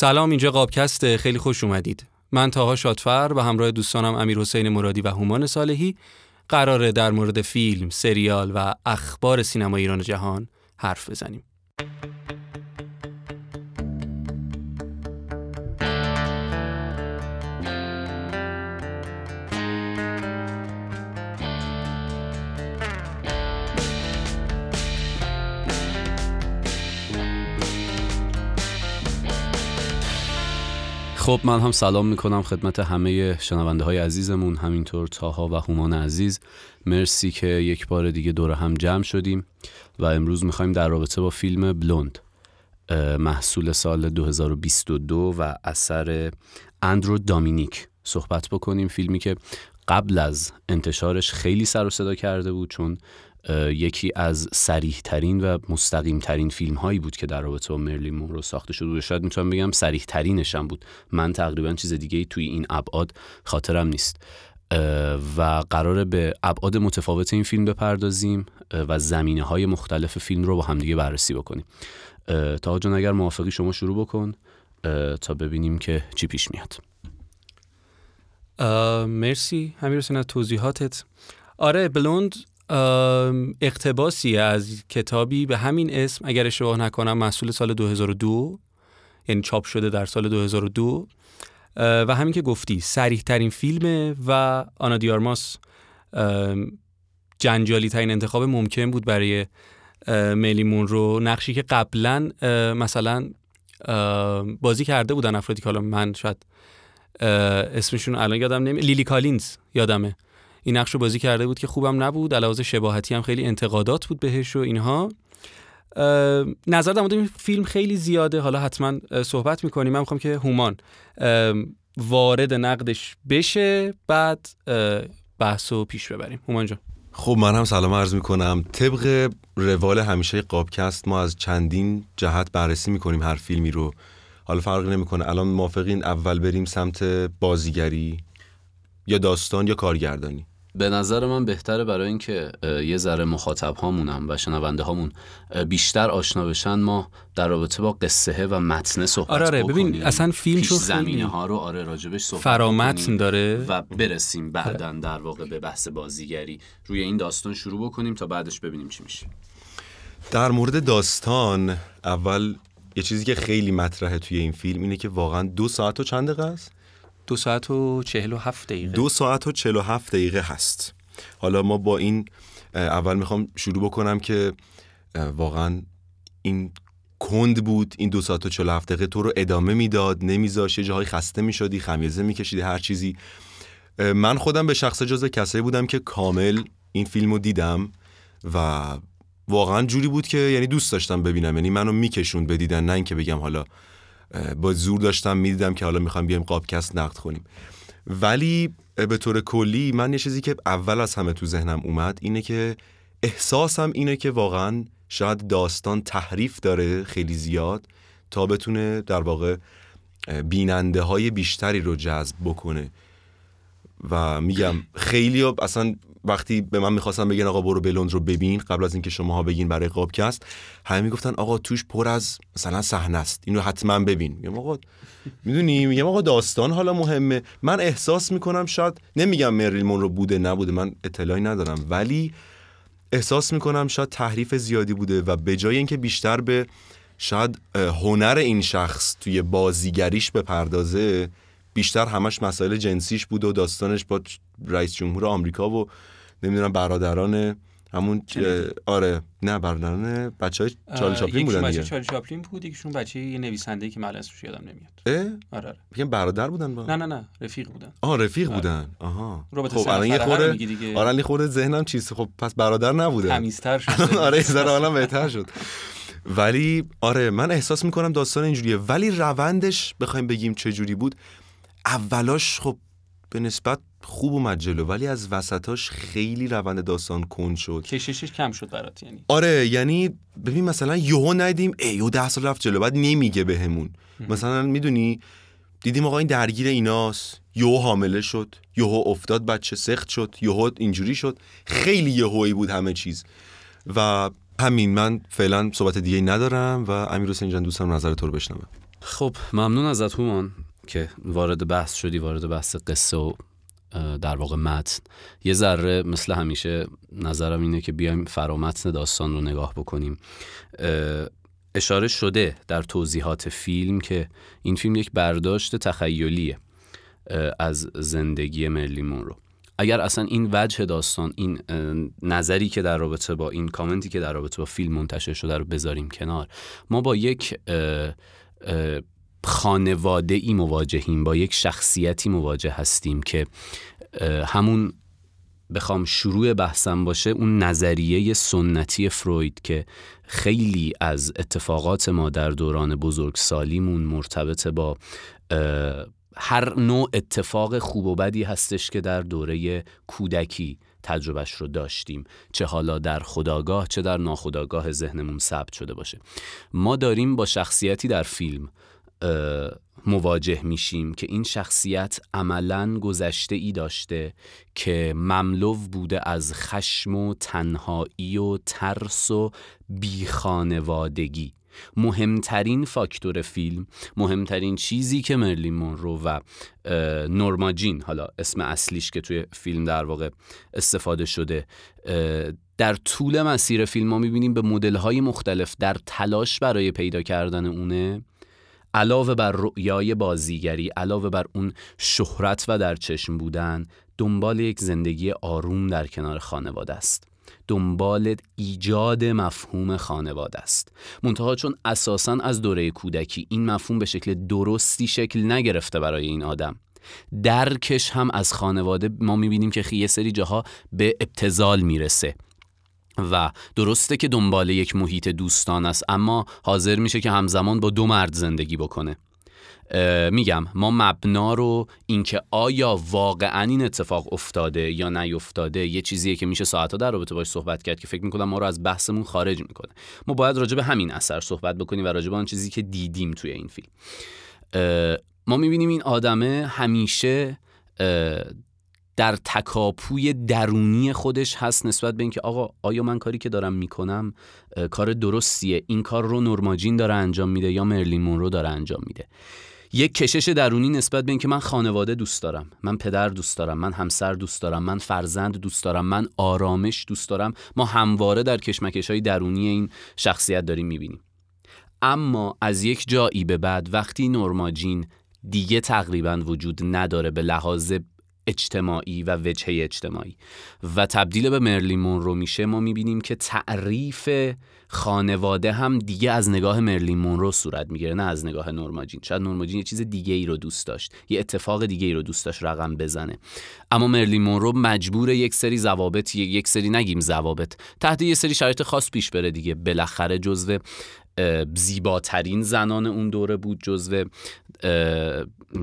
سلام اینجا قابکست. خیلی خوش اومدید. من تاها شادفر و همراه دوستانم امیر حسین مرادی و هومان صالحی قراره در مورد فیلم، سریال و اخبار سینما ایران و جهان حرف بزنیم. خب من هم سلام می‌کنم خدمت همه شنونده های عزیزمون. همینطور تاها و هومان عزیز مرسی که یک بار دیگه دور هم جمع شدیم و امروز می‌خوایم در رابطه با فیلم بلوند محصول سال 2022 و اثر اندرو دامینیک صحبت بکنیم. فیلمی که قبل از انتشارش خیلی سر و صدا کرده بود چون یکی از سریح ترین و مستقیم ترین فیلم هایی بود که در رابطه با مرلین مونرو ساخته شده و شاید می‌تونم بگم سریح ترینش هم بود. من تقریبا چیز دیگه ای توی این ابعاد خاطرم نیست. و قراره به ابعاد متفاوت این فیلم بپردازیم و زمینه های مختلف فیلم رو با همدیگه بررسی بکنیم. تا جان اگر موافقی شما شروع بکن تا ببینیم که چی پیش میاد. مرسی. همین از توضیحاتت. آره بلوند اقتباسی از کتابی به همین اسم اگر اشتباه نکنم محصول سال 2002 یعنی چاپ شده در سال 2002 و همین که گفتی سریح ترین فیلمه و آنا دیارماس جنجالی ترین انتخاب ممکن بود برای میلیمون رو. نقشی که قبلا مثلا بازی کرده بودن افرادی که حالا من شاید اسمشون الان یادم نمی لیلی کالینز یادمه. این نقش رو بازی کرده بود که خوبم نبود. علاوه شباهتی هم خیلی انتقادات بود بهش و اینها. نظر در مورد فیلم خیلی زیاده. حالا حتما صحبت می‌کنیم. من می‌خوام که هومان وارد نقدش بشه بعد بحث و پیش ببریم. هومان جان. خب من هم سلام عرض می‌کنم. طبق روال همیشه قابکست ما از چندین جهت بررسی می‌کنیم هر فیلمی رو. حالا فرقی نمی‌کنه. الان موافقین اول بریم سمت بازیگری یا داستان یا کارگردانی. به نظر من بهتره برای اینکه یه ذره مخاطب هامونم و شنونده هامون بیشتر آشنا بشن ما در رابطه با قصه و متن صحبت آره, آره ببین اصلا فیلم چون زمینه ها رو آره راجبش صحبت فرامتن داره. و برسیم بعدا در واقع به بحث بازیگری. روی این داستان شروع بکنیم تا بعدش ببینیم چی میشه. در مورد داستان اول یه چیزی که خیلی مطرحه توی این فیلم اینه که واقعا دو ساعت و چند دقیقه است؟ دو ساعت و چهل و هفت دقیقه. دو ساعت و چهل و هفت دقیقه هست. حالا ما با این اول می‌خوام شروع بکنم که واقعا این کند بود این دو ساعت و چهل و هفت دقیقه تو رو ادامه می‌داد نمیذاش یه جاهای خسته می‌شدی خمیزه میکشیدی هر چیزی. من خودم به شخص جزو کسایی بودم که کامل این فیلم رو دیدم و واقعا جوری بود که یعنی دوست داشتم ببینم. یعنی منو میکشوند بدیدن نه اینکه بگم حالا با زور داشتم می‌دیدم که حالا می‌خوام بیایم قابکست نقد کنیم. ولی به طور کلی من یه چیزی که اول از همه تو ذهنم اومد اینه که احساسم اینه که واقعا شاید داستان تحریف داره خیلی زیاد تا بتونه در واقع بیننده های بیشتری رو جذب بکنه. و میگم خیلی اصلا وقتی به من می‌خواستن بگن آقا برو بلوند رو ببین قبل از اینکه شماها بگین برای قابکست همه می‌گفتن آقا توش پر از مثلا صحنه است. اینو حتما ببین. میگم آقا می‌دونی؟ میگم آقا داستان حالا مهمه. من احساس می‌کنم شاید نمیگم مریل رو بوده نبوده من اطلاعی ندارم ولی احساس می‌کنم شاید تحریف زیادی بوده و به جای اینکه بیشتر به شاید هنر این شخص توی بازیگریش بپردازه بیشتر همش مسائل جنسیش بود و داستانش با رئیس جمهور آمریکا و نمی‌دونم برادران همون آره نه برادران بچه های چارلی چاپلین بودن دیگه. چارلی چاپلین بود یکیشون بچه یه نویسنده که من اسمش یادم نمیاد. اه؟ آره آره. برادر بودن با؟ نه نه نه رفیق بودن. آه رفیق آره. بودن. آها. خب الان یه خورده آره یه خورده ذهنم چیز خب پس برادر نبوده. تمیزتر شد. آره ذره حالا بهتر شد. ولی آره من احساس می‌کنم داستان اینجوریه. ولی روندش بخوایم بگیم چه جوری بود اولاش خب به نسبت خوب اومد جلو ولی از وسطاش خیلی روند داستان کن شد. کششش کم شد برات یعنی؟ آره یعنی ببین مثلا یهو ندیم ای یو ده سال رفت جلو بعد نمیگه بهمون. مثلا می‌دونی دیدیم آقا این درگیر ایناست. یهو حامله شد یهو افتاد بچه سخت شد یهو اینجوری شد. خیلی یهویی بود همه چیز. و همین من فعلا صحبت دیگه ندارم و امیر حسین جان دوستم نظر تو رو بشنوم. خب ممنون ازت هومان. که وارد بحث شدی وارد بحث قصه و در واقع متن. یه ذره مثل همیشه نظرم اینه که بیایم فرامتن داستان رو نگاه بکنیم. اشاره شده در توضیحات فیلم که این فیلم یک برداشت تخیلیه از زندگی مرلی رو. اگر اصلا این وجه داستان این نظری که در رابطه با این کامنتی که در رابطه با فیلم منتشر شده رو بذاریم کنار ما با یک خانواده ای مواجهیم با یک شخصیتی مواجه هستیم که همون بخوام شروع بحثم باشه اون نظریه سنتی فروید که خیلی از اتفاقات ما در دوران بزرگسالیمون مرتبط با هر نوع اتفاق خوب و بدی هستش که در دوره کودکی تجربهش رو داشتیم. چه حالا در خداگاه چه در ناخداگاه ذهنمون ثبت شده باشه. ما داریم با شخصیتی در فیلم مواجه میشیم که این شخصیت عملا گذشته ای داشته که مملو بوده از خشم و تنهایی و ترس و بیخانوادگی. مهمترین فاکتور فیلم مهمترین چیزی که مرلین مونرو و نورما جین حالا اسم اصلیش که توی فیلم در واقع استفاده شده در طول مسیر فیلم ما می‌بینیم به مدل مختلف در تلاش برای پیدا کردن اونه. علاوه بر رؤیای بازیگری علاوه بر اون شهرت و در چشم بودن دنبال یک زندگی آروم در کنار خانواده است. دنبال ایجاد مفهوم خانواده است. منتها چون اساسا از دوره کودکی این مفهوم به شکل درستی شکل نگرفته برای این آدم درکش هم از خانواده ما می‌بینیم که یه سری جاها به ابتزال می‌رسه. و درسته که دنبال یک محیط دوستان است اما حاضر میشه که همزمان با دو مرد زندگی بکنه. میگم ما مبنا رو اینکه آیا واقعا این اتفاق افتاده یا نیفتاده یه چیزیه که میشه ساعتها در رابطه باش صحبت کرد که فکر می‌کنم ما رو از بحثمون خارج می‌کنه. ما باید راجع به همین اثر صحبت بکنیم و راجع به آن چیزی که دیدیم توی این فیلم. ما می‌بینیم این آدمه همیشه در تکاپوی درونی خودش هست نسبت به اینکه آقا آیا من کاری که دارم می‌کنم کار درستیه؟ این کار رو نورماجین داره انجام میده یا مرلین مونرو داره انجام میده؟ یک کشش درونی نسبت به اینکه من خانواده دوست دارم من پدر دوست دارم من همسر دوست دارم من فرزند دوست دارم من آرامش دوست دارم ما همواره در کشمکش های درونی این شخصیت داریم می‌بینیم. اما از یک جایی به بعد وقتی نورماجین دیگه تقریبا وجود نداره به لحاظ اجتماعی و وجهه اجتماعی. و تبدیل به مرلین مونرو میشه ما می‌بینیم که تعریف خانواده هم دیگه از نگاه مرلین مونرو صورت می‌گیره نه از نگاه نورماجین شاید نورماجین یه چیز دیگه ای رو دوست داشت یه اتفاق دیگه ای رو دوست داشت رقم بزنه. اما مرلین مونرو مجبور یک سری ضوابط یک سری نگیم ضوابط تحت یه سری شرایط خاص پیش بره دیگه. بالاخره جزو زیباترین زنان اون دوره بود جزو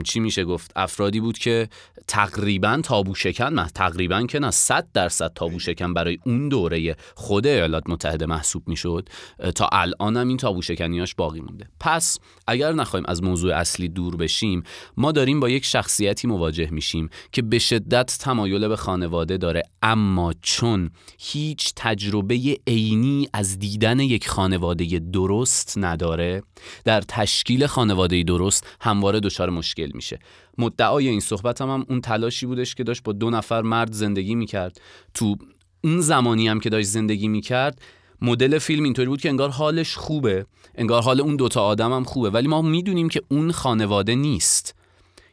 چی میشه گفت؟ افرادی بود که تقریبا تابو شکن نه تقریبا که نه صد درصد تابو شکن برای اون دوره خود ایالات متحده محسوب می‌شد. تا الان هم این تابو شکنیاش باقی مونده. پس اگر نخوایم از موضوع اصلی دور بشیم ما داریم با یک شخصیتی مواجه میشیم که به شدت تمایل به خانواده داره. اما چون هیچ تجربه عینی از دیدن یک خانواده درست نداره در تشکیل خانواده درست همواره دچار مشکل میشه. مدعای این صحبت هم, هم اون تلاشی بودش که داشت با دو نفر مرد زندگی می‌کرد. تو اون زمانی هم که داشت زندگی می‌کرد مدل فیلم اینطوری بود که انگار حالش خوبه. انگار حال اون دوتا آدم هم خوبه. ولی ما می‌دونیم که اون خانواده نیست.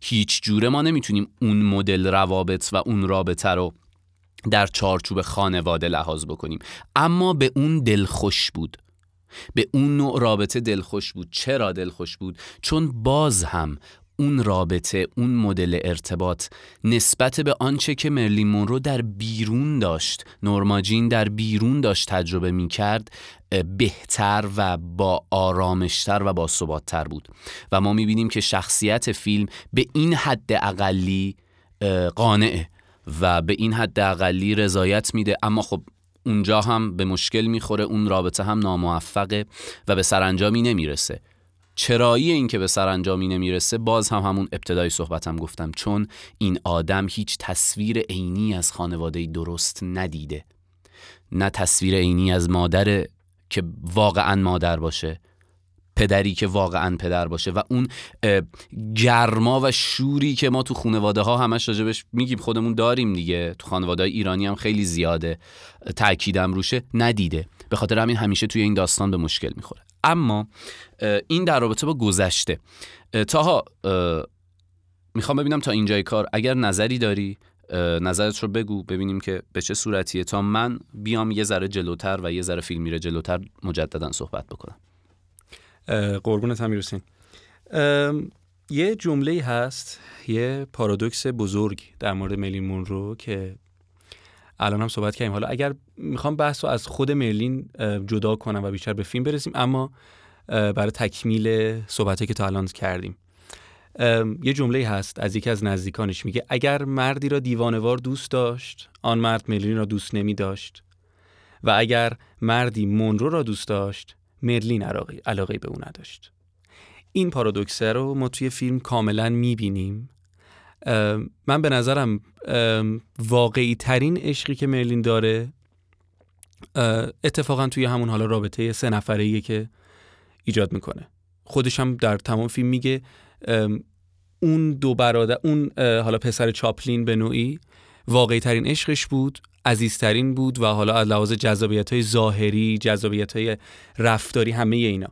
هیچ جوره ما نمی‌تونیم اون مدل روابط و اون رابطه رو در چارچوب خانواده لحاظ بکنیم. اما به اون دلخوش بود. به اون نوع رابطه دلخوش بود. چرا دلخوش بود؟ چون باز هم اون رابطه اون مدل ارتباط نسبت به آنچه که مرلین مونرو در بیرون داشت نورماجین در بیرون داشت تجربه می کرد بهتر و با آرامشتر و با ثباتتر بود. و ما می بینیم که شخصیت فیلم به این حد اقلی قانعه و به این حد اقلی رضایت میده. اما خب اونجا هم به مشکل می‌خوره اون رابطه هم ناموفقه و به سرانجامی نمی‌رسه. چرایی این که به سرانجامی نمی‌رسه باز هم همون ابتدای صحبتم گفتم چون این آدم هیچ تصویر عینی از خانواده درست ندیده. نه تصویر عینی از مادر که واقعا مادر باشه پدری که واقعا پدر باشه و اون گرما و شوری که ما تو خانواده ها همش راجبش میگیم خودمون داریم دیگه. تو خانواده ایرانی هم خیلی زیاده. تاکیدم روشه ندیده. به خاطر همین همیشه توی این داستان به مشکل می‌خوره. اما این در رابطه با گذشته. تاها می‌خوام ببینم تا اینجای کار اگر نظری داری نظرت رو بگو ببینیم که به چه صورتیه تا من بیام یه ذره جلوتر و یه ذره فیلم میره جلوتر مجددا صحبت بکنم. قربونت هم می‌رسین یه جمله هست یه پارادوکس بزرگ در مورد مرلین مونرو که الان هم صحبت کردیم. حالا اگر می‌خوام بحث رو از خود مرلین جدا کنم و بیشتر به فیلم برسیم اما برای تکمیل صحبتی که تا الان کردیم. یه جمله هست از یکی از نزدیکانش میگه اگر مردی را دیوانوار دوست داشت آن مرد مرلین را دوست نمی داشت و اگر مردی مونرو را دوست داشت مرلین علاقه به او نداشت. این پارادوکسه رو ما توی فیلم کاملا می‌بینیم. من به نظرم واقعی ترین عشقی که مرلین داره اتفاقا توی همون حالا رابطه سه نفره که ایجاد می‌کنه. خودش هم در تمام فیلم میگه اون دو برادر اون حالا پسر چاپلین به نوعی واقعی ترین عشقش بود عزیزترین بود و حالا از لحاظ جذابیت های ظاهری جذابیت های رفتاری همه اینا.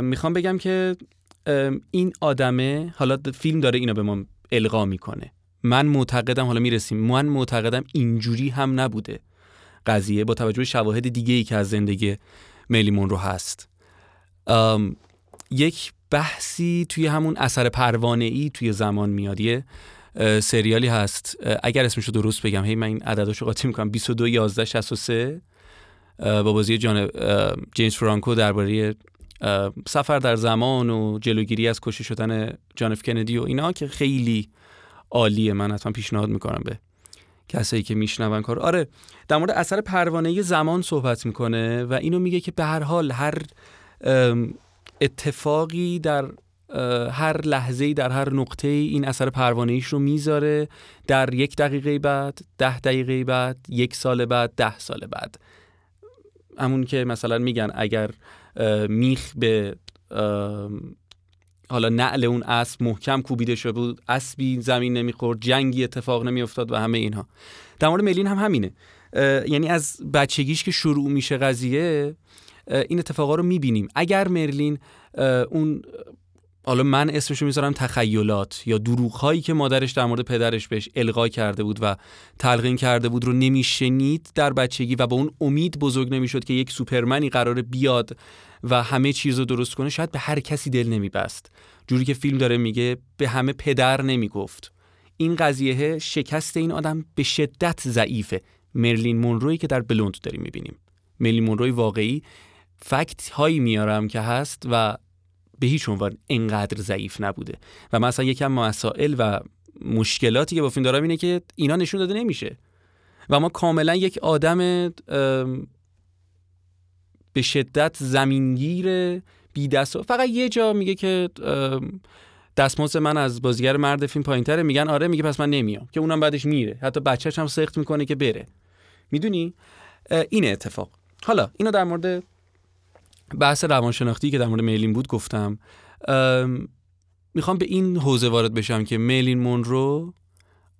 می‌خوام بگم که این آدمه حالا فیلم داره اینا به ما القا می‌کنه. من معتقدم حالا می‌رسیم من معتقدم اینجوری هم نبوده قضیه با توجه به شواهد دیگه ای که از زندگی میلیمون رو هست. یک بحثی توی همون اثر پروانه ای توی زمان میاد. یه سریالی هست. اگر اسمشو درست بگم. هی من این عدداشو قاطی می‌کنم. 22 11 63 با بازی جان جیمز فرانکو درباره سفر در زمان و جلوگیری از کشته شدن جان اف کندی و اینا که خیلی عالیه. من حتما پیشنهاد می‌کنم به کسایی که میشنون کار. آره در مورد اثر پروانه زمان صحبت می‌کنه و اینو میگه که به هر حال هر اتفاقی در هر لحظه در هر نقطه این اثر پروانه رو می‌ذاره در یک دقیقه بعد ده دقیقه بعد یک سال بعد ده سال بعد. همون که مثلا میگن اگر میخ به حالا نعل اون اسب محکم کوبیده شده بود اسبی زمین نمی‌خورد جنگی اتفاق نمیافتاد و همه اینها. در مورد ملین هم همینه. یعنی از بچگیش که شروع میشه قضیه این اتفاقا رو می‌بینیم. اگر مرلین اون حالا من اسمشو می‌ذارم تخیلات یا دروغ هایی که مادرش در مورد پدرش بهش القا کرده بود و تلقین کرده بود رو نمیشنید در بچگی و با اون امید بزرگ نمی‌شد که یک سوپرمنی قرار بیاد و همه چیز رو درست کنه شاید به هر کسی دل نمیبست. جوری که فیلم داره میگه به همه پدر نمی‌گفت. این قضیه شکست این آدم به شدت ضعیفه. مرلین مونروی که در بلوند داریم می‌بینیم. مرلین مونروی واقعی فکت هایی میارم که هست و به هیچ عنوان انقدر ضعیف نبوده. و مثلا یکم مسائل و مشکلاتی که با فیلم دارم اینه که اینا نشون داده نمیشه. و ما کاملا یک آدم به شدت زمینگیر بی دست فقط یه جا میگه که دستمزد من از بازیگر مرد فیلم پایینتره. میگن آره میگه پس من نمیام. که اونم بعدش میره. حتی بچهش هم سخت می‌کنه که بره. می‌دونی؟ این اتفاق. حالا اینو در مورد بحث روانشناختی که در مورد میلین بود گفتم. می‌خوام به این حوزه وارد بشم که میلین مونرو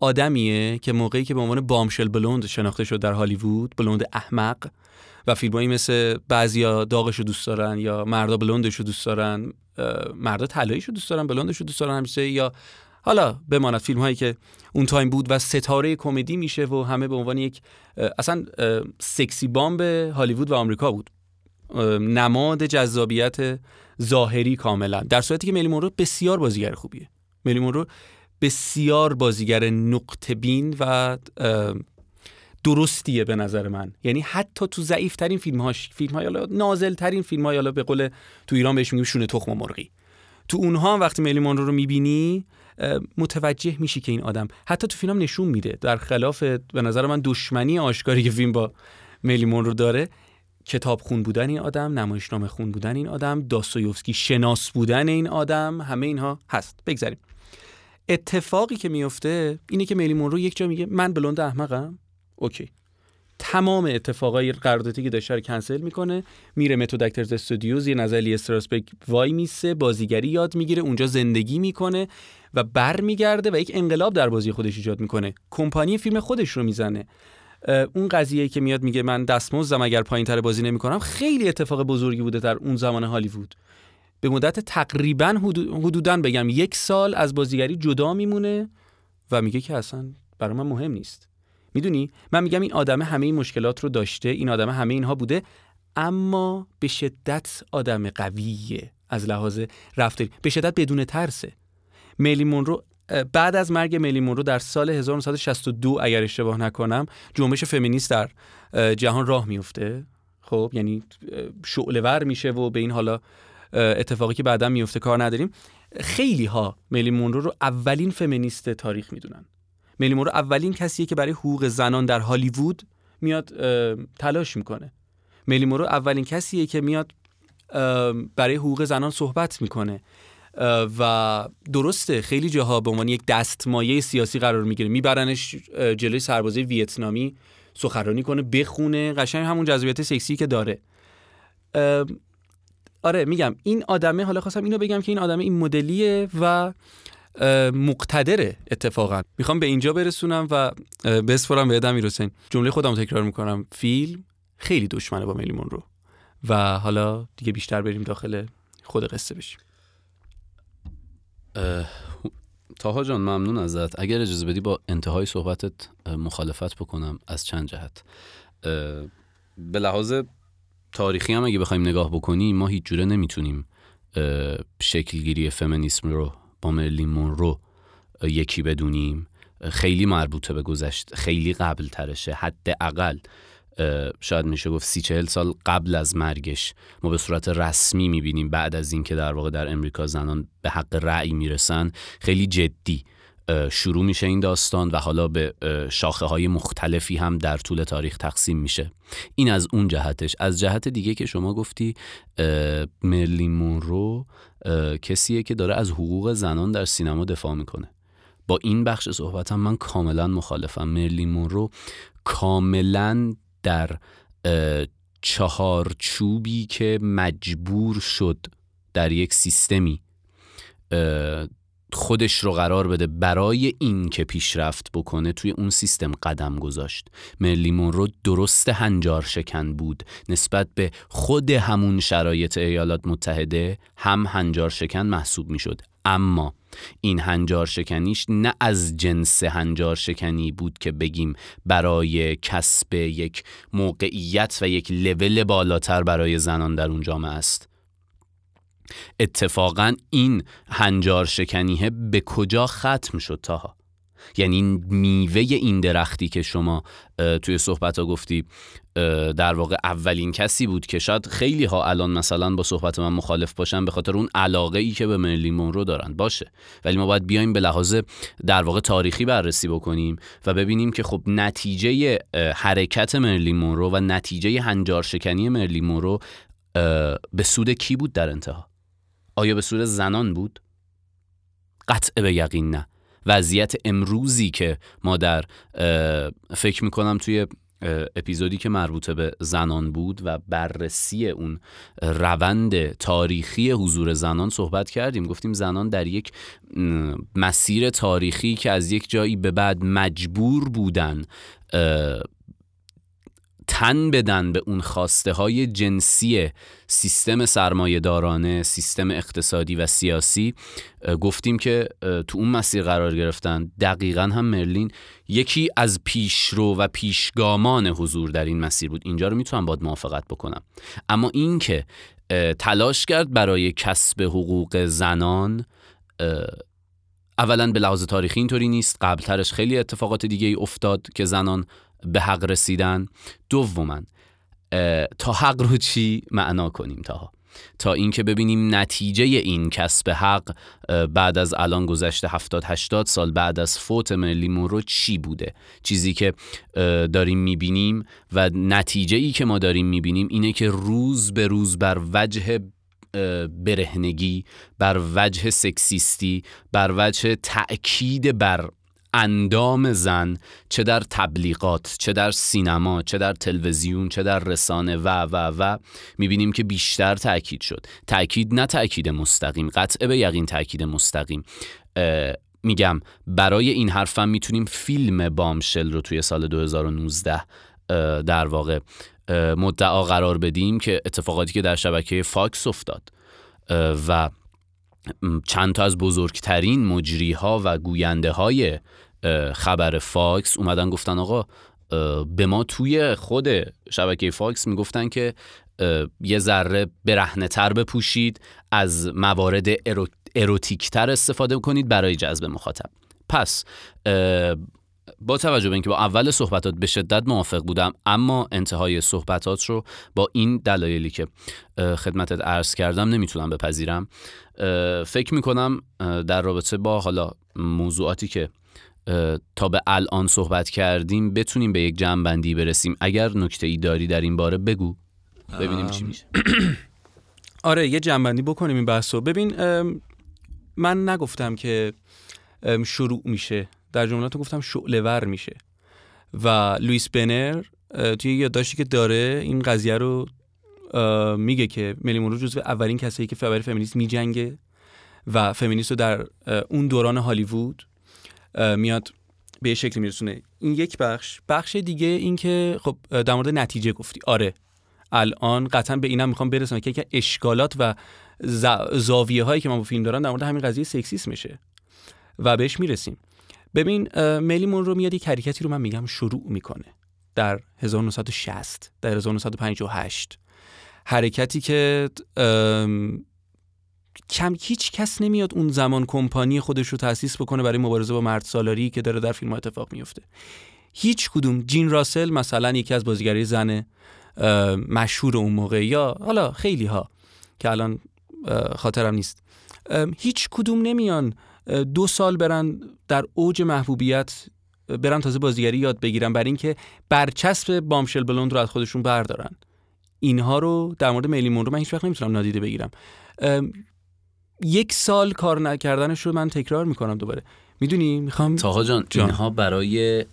آدمیه که موقعی که به عنوان بامشل بلوند شناخته شد در هالیوود بلوند احمق و فیلمایی مثل بعضیا داغش رو دوست دارن یا مردا بلوندش رو دوست دارن مردا طلاییش رو دوست دارن بلوندش رو دوست دارن همیشه یا حالا بماند فیلم هایی که اون تایم بود و ستاره کمدی میشه و همه به عنوان یک اصلا sexy bomb هالیوود و آمریکا بود. نماد جذابیت ظاهری کاملا. در صورتی که مرلین مونرو بسیار بازیگر خوبیه. مرلین مونرو بسیار بازیگر نکته بین و درستیه به نظر من. یعنی حتی تو ضعیف ترین فیلم هاش فیلم های نازل ترین فیلم های به قول تو ایران بهش میگیم شونه تخم مرغی. تو اونها وقتی ملی مونرو رو می‌بینی متوجه میشی که این آدم حتی تو فیلم نشون میده. در خلاف به نظر من دشمنی آشکاری که فیلم با ملی مونرو داره کتاب خون بودن این آدم نمایشنامه خون بودن این آدم داستایوفسکی شناس بودن این آدم همه اینها هست. بگذاریم. اتفاقی که میفته اینه که میلی مونرو یک جا میگه من بلوند احمقم؟ اوکی. تمام اتفاقای قراردادی که داشته رو کنسل می‌کنه میره متو دکترز استودیوز یه نظری استراسبرگ وای میسه بازیگری یاد می‌گیره اونجا زندگی می‌کنه و برمیگرده و یک انقلاب در بازی خودش ایجاد می‌کنه. کمپانی فیلم خودش رو می‌زنه. اون قضیه که میاد میگه من دستمزدم اگر پایین تر بازی نمی‌کنم. خیلی اتفاق بزرگی بوده در اون زمان هالیوود. به مدت تقریبا حدودا بگم یک سال از بازیگری جدا میمونه و میگه که اصلا برای من مهم نیست. می‌دونی؟ من میگم این آدم همه این مشکلات رو داشته این آدم همه اینها بوده اما به شدت آدم قویه از لحاظ رفتاری. به شدت بدون ترسه. میلی مونرو بعد از مرگ میلی مونرو در سال 1962 اگر اشتباه نکنم جنبش فمینیست در جهان راه میفته. خب یعنی شعله ور میشه و به این حالا اتفاقی که بعدا میفته کار نداریم. خیلی ها میلی مونرو رو اولین فمینیست تاریخ می‌دونن. میلی مونرو اولین کسیه که برای حقوق زنان در هالیوود میاد تلاش می‌کنه. میلی مونرو اولین کسیه که میاد برای حقوق زنان صحبت می‌کنه. و درسته خیلی جاها به عنوان یک دستمایه سیاسی قرار می‌گیره. میبرنش جلوی سربازه ویتنامی سخنرانی کنه بخونه. قشنگ همون جذابیت سکسی که داره. آره میگم این آدمه حالا خواستم اینو بگم که این آدمه این مدلیه و مقتدره اتفاقا. می‌خوام به اینجا برسونم و بسپرم به ادم حسین. جمله خودم تکرار می‌کنم. فیلم خیلی دشمنه با میلیمون رو و حالا دیگه بیشتر بریم داخل خود قصه بشیم. تاها جان ممنون ازت. اگر اجازه بدی با انتهای صحبتت مخالفت بکنم از چند جهت. به لحاظ تاریخی هم اگه بخوایم نگاه بکنیم ما هیچ جوره نمی‌تونیم شکلگیری فمینیسم رو با مرلین رو یکی بدونیم. خیلی مربوطه به گذشت خیلی قبل ترشه حداقل. شاید میشه گفت سی چهل سال قبل از مرگش ما به صورت رسمی می‌بینیم بعد از اینکه در واقع در امریکا زنان به حق رأی می‌رسن. خیلی جدی شروع میشه این داستان و حالا به شاخه های مختلفی هم در طول تاریخ تقسیم میشه. این از اون جهتش. از جهت دیگه که شما گفتی مرلین مونرو کسیه که داره از حقوق زنان در سینما دفاع می‌کنه. با این بخش صحبتم من کاملا مخالفم. مرلین مونرو کاملا در چهارچوبی که مجبور شد در یک سیستمی خودش رو قرار بده برای این که پیشرفت بکنه توی اون سیستم قدم گذاشت. ملی رو درست هنجار شکن بود. نسبت به خود همون شرایط ایالات متحده هم هنجار شکن محسوب می‌شد. اما این هنجار شکنیش نه از جنس هنجار شکنی بود که بگیم برای کسب یک موقعیت و یک لول بالاتر برای زنان در اون جامعه است. اتفاقا این هنجار شکنیه به کجا ختم شد تاها یعنی میوه این درختی که شما توی صحبت ها گفتی در واقع اولین کسی بود که شاید خیلی ها الان مثلا با صحبت من مخالف باشن به خاطر اون علاقه ای که به مرلی مونرو دارن. باشه. ولی ما باید بیایم به لحاظ در واقع تاریخی بررسی بکنیم و ببینیم که خب نتیجه حرکت مرلی مونرو و نتیجه هنجار شکنی مونرو به سود کی بود در انتها؟ آیا به سود زنان بود؟ قطع به یقین نه. وضعیت امروزی که ما در فکر می‌کنم توی اپیزودی که مربوطه به زنان بود و بررسی اون روند تاریخی حضور زنان صحبت کردیم. گفتیم زنان در یک مسیر تاریخی که از یک جایی به بعد مجبور بودن تن بدن به اون خواسته های جنسی سیستم سرمایه دارانه سیستم اقتصادی و سیاسی. گفتیم که تو اون مسیر قرار گرفتن. دقیقا هم مرلین یکی از پیشرو و پیشگامان حضور در این مسیر بود. اینجا رو می‌تونم باید موافقت بکنم. اما این که تلاش کرد برای کسب حقوق زنان اولا به لحاظ تاریخی اینطوری نیست. قبلترش خیلی اتفاقات دیگه ای افتاد که زنان به حق رسیدن دوما تا حق رو چی معنا کنیم تا تا اینکه ببینیم نتیجه این کسب حق بعد از الان گذشته 70 80 سال بعد از فوت ملی مورو چی بوده؟ چیزی که داریم می‌بینیم و نتیجه ای که ما داریم می‌بینیم اینه که روز به روز بر وجه برهنگی بر وجه سکسیستی بر وجه تأکید بر اندام زن چه در تبلیغات چه در سینما چه در تلویزیون چه در رسانه و و و. می‌بینیم که بیشتر تاکید شد. تاکید نه تاکید مستقیم قطعه به یقین تاکید مستقیم. میگم برای این حرفم می‌تونیم فیلم بامشل رو توی سال 2019 در واقع مدعا قرار بدیم که اتفاقاتی که در شبکه فاکس افتاد. و چند تا از بزرگترین مجری ها و گوینده های خبر فاکس اومدن گفتن آقا به ما توی خود شبکه فاکس می‌گفتن که یه ذره برهنه تر بپوشید از موارد اروتیک تر استفاده کنید برای جذب مخاطب. پس با توجه به اینکه با اول صحبتات به شدت موافق بودم اما انتهای صحبتات رو با این دلایلی که خدمتت عرض کردم نمی‌تونم بپذیرم. فکر می‌کنم در رابطه با حالا موضوعاتی که تا به الان صحبت کردیم بتونیم به یک جمع برسیم. اگر نکته ای داری در این باره بگو. ببینیم چی میشه. آره یه جنبندی بکنیم این بحث رو ببین من نگفتم که شروع میشه. در جملات گفتم شعله ور میشه. و لوئیس بنر توی یادداشتی که داره این قضیه رو میگه که ملی مونرو جزو اولین کسایی که برای فمینیست میجنگه و فمینیست رو در اون دوران هالیوود میاد به شکلی میرسونه. این یک بخش. بخش دیگه این که خب در مورد نتیجه گفتی. آره. الان قطعا به اینم می‌خوام برسونم که اشکالات و زاویه هایی که من با فیلم دارم در مورد همین قضیه سکسیسمشه و بهش می‌رسیم. ببین میلی رو میاد یک حرکتی رو من میگم شروع می‌کنه. در 1960 در 1958 حرکتی که کم هیچ کس نمیاد اون زمان کمپانی خودش رو تأسیس بکنه برای مبارزه با مرد سالاری که داره در فیلم اتفاق میفته. هیچ کدوم. جین راسل مثلا یکی از بازیگری زن مشهور اون موقع یا حالا خیلی ها که الان خاطرم نیست. هیچ کدوم نمیان دو سال برن در اوج محبوبیت برن تازه بازیگری یاد بگیرن برای اینکه برچسب بامشل بلوند رو از خودشون بردارن. اینها رو در مورد میلی رو من هیچ وقت نمی‌تونم نادیده بگیرم. یک سال کار نکردنش رو من تکرار می‌کنم دوباره. می‌دونی؟ می‌خوام تاها جان, جان, اینها برای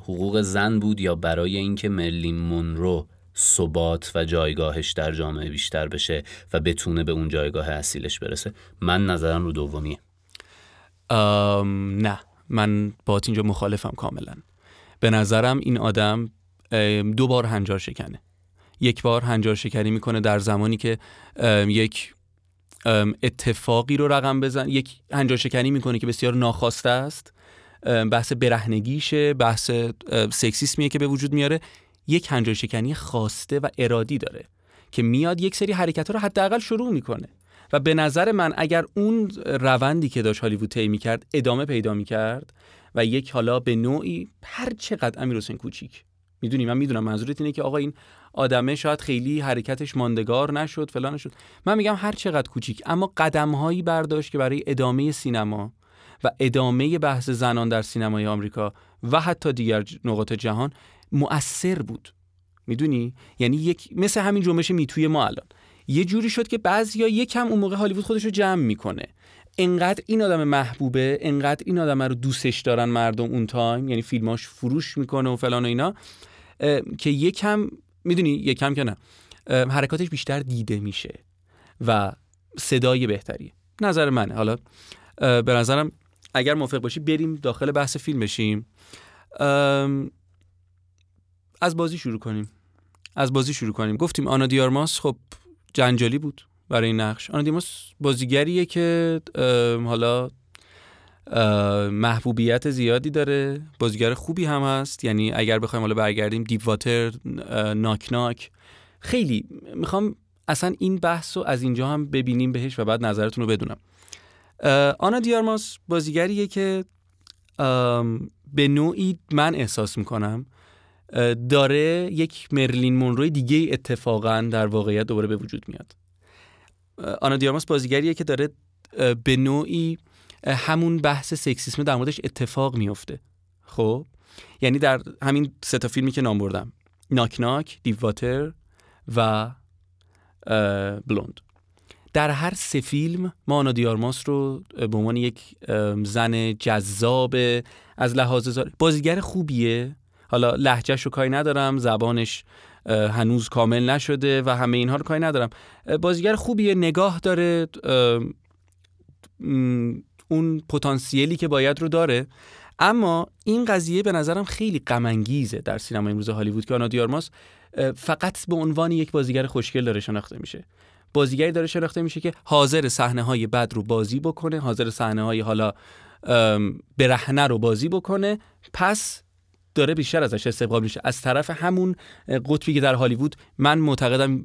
حقوق زن بود یا برای اینکه مرلین مونرو ثبات و جایگاهش در جامعه بیشتر بشه و بتونه به اون جایگاه اصیلش برسه؟ من نظرم رو دومیه. نه. من با اینجا مخالفم کاملا. به نظرم این آدم دو بار هنجار شکنه. یک بار هنجار شکنی می‌کنه در زمانی که یک اتفاقی رو رقم بزن. یک هنجار شکنی می‌کنه که بسیار ناخواسته است. بحث برهنگیشه بحث سکسیسمیه که به وجود میاره. یک هنجار شکنی خواسته و ارادی داره که میاد یک سری حرکت رو حداقل شروع می‌کنه. و به نظر من اگر اون روندی که داشت هالیوود طی می‌کرد ادامه پیدا می‌کرد و یک حالا به نوعی هر چقدر امیر حسین کوچیک. می‌دونی من می‌دونم منظورت اینه که آقا این آدمه شاید خیلی حرکتش ماندگار نشد فلان نشد من میگم هر چقدر کوچیک اما قدم هایی برداشت که برای ادامه سینما و ادامه بحث زنان در سینمای آمریکا و حتی دیگر نقاط جهان مؤثر بود. می‌دونی؟ یعنی یک مثل همین جنبش میتوی ما الان. یه جوری شد که بعضیا یکم اون موقع هالیوود خودش رو جمع می‌کنه. انقدر این آدم محبوبه انقدر این آدم رو دوستش دارن مردم اون تایم یعنی فیلماش فروش می‌کنه و فلان و اینا که یکم می‌دونی یکم که نه. حرکاتش بیشتر دیده میشه و صدای بهتری. نظر منه. حالا به نظرم اگر موافق باشی بریم داخل بحث فیلم بشیم. از بازی شروع کنیم. از بازی شروع کنیم. گفتیم آنا دیارماس خب جنجالی بود برای این نقش. آنا دیارماس بازیگریه که حالا محبوبیت زیادی داره. بازیگر خوبی هم هست. یعنی اگر بخوایم حالا برگردیم دیپ واتر ناک ناک خیلی می‌خوام اصلا این بحث رو از اینجا هم ببینیم بهش و بعد نظرتون رو بدونم. آنا دیارماس بازیگریه که به نوعی من احساس می‌کنم داره یک مرلین مونروی دیگه اتفاقا در واقعیت دوباره به وجود میاد. آنا دیارماس بازیگریه که داره به نوعی همون بحث سکسیسم در موردش اتفاق میفته خب؟ یعنی در همین سه تا فیلمی که نام بردم. ناک ناک دیو واتر و بلوند. در هر سه فیلم ما آنا دیارماس رو به عنوان یک زن جذاب از لحاظ بازیگر خوبیه. حالا لحجهش رو کاری ندارم زبانش هنوز کامل نشده و همه اینها رو کاری ندارم. بازیگر خوبیه نگاه داره اون پتانسیلی که باید رو داره. اما این قضیه به نظرم خیلی غم در سینما امروز هالیوود که آنا دیارماس فقط به عنوان یک بازیگر خوشگل داره شناخته میشه. بازیگری داره شناخته میشه که حاضر صحنه های بد رو بازی بکنه حاضر صحنه های حالا برهنه رو بازی بکنه. پس داره بیشتر ازش استقبال میشه. از طرف همون قطبی که در هالیوود من معتقدم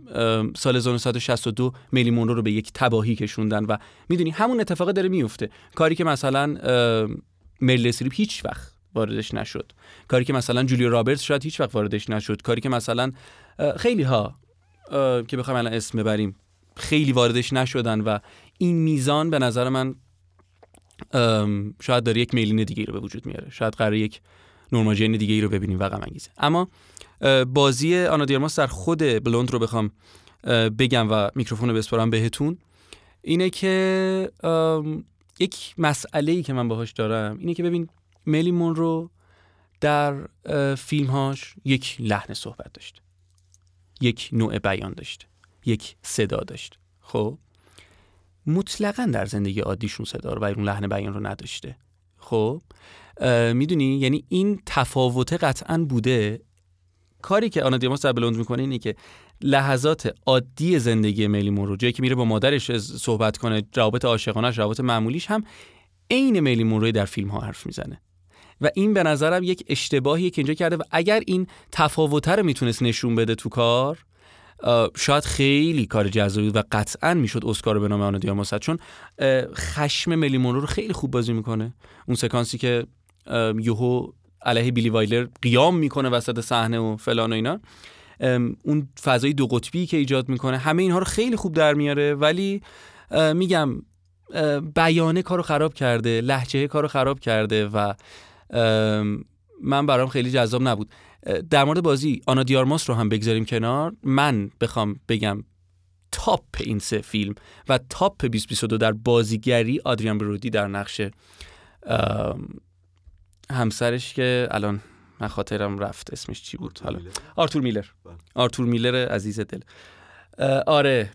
سال 1962 میلی مونرو رو به یک تباهی کشوندن و می‌دونی همون اتفاق داره میفته کاری که مثلا میل استریپ هیچ وقت واردش نشد. کاری که مثلا جولیو رابرتس شاید هیچ وقت واردش نشد. کاری که مثلا خیلی ها که بخوایم الان اسم ببریم خیلی واردش نشدن و این میزان به نظر من شاید داره یک میلین دیگه رو به وجود میاره. شاید قرار یک نورماجین دیگه ای رو ببینیم و غم انگیزه. اما بازی آنا دیرماس در خود بلوند رو بخوام بگم و میکروفون رو بسپارم بهتون. اینه که یک مسئله ای که من باهاش دارم اینه که ببین ملی رو در فیلمهاش یک لحن صحبت داشت. یک نوع بیان داشت. یک صدا داشت. خب؟ مطلقا در زندگی عادیشون صدا رو و اون لحن بیان رو نداشته. خب؟ می‌دونی؟ یعنی این تفاوت قطعا بوده. کاری که آنا دیاماس در بلوند می‌کنه اینه که لحظات عادی زندگی میلی مونرو جایی که میره با مادرش صحبت کنه روابط عاشقانش روابط معمولیش هم عین میلی مونروی در فیلم ها حرف می‌زنه. و این به نظرم یک اشتباهیه که اینجا کرده و اگر این تفاوت رو می‌تونست نشون بده تو کار شاید خیلی کار جذابی و قطعا می‌شد اسکار رو به نام آنا دیاماس چون خشم ملی مونرو رو خیلی خوب بازی می‌کنه. اون سکانسی که یوهو علیه بیلی وایلر قیام می‌کنه وسط صحنه و فلان و اینا. اون فضای دو قطبی که ایجاد می‌کنه همه اینها رو خیلی خوب در میاره ولی میگم بیانه کارو خراب کرده لحجه کارو خراب کرده و من برام خیلی جذاب نبود. در مورد بازی آنا دیارماس رو هم بگذاریم کنار. من بخوام بگم تاپ این سه فیلم و تاپ 2022 در بازیگری آدریان برودی در نقش همسرش که الان من خاطرم رفت اسمش چی بود؟ حالا. آرتور میلر. بله. آرتور میلر عزیز دل. آره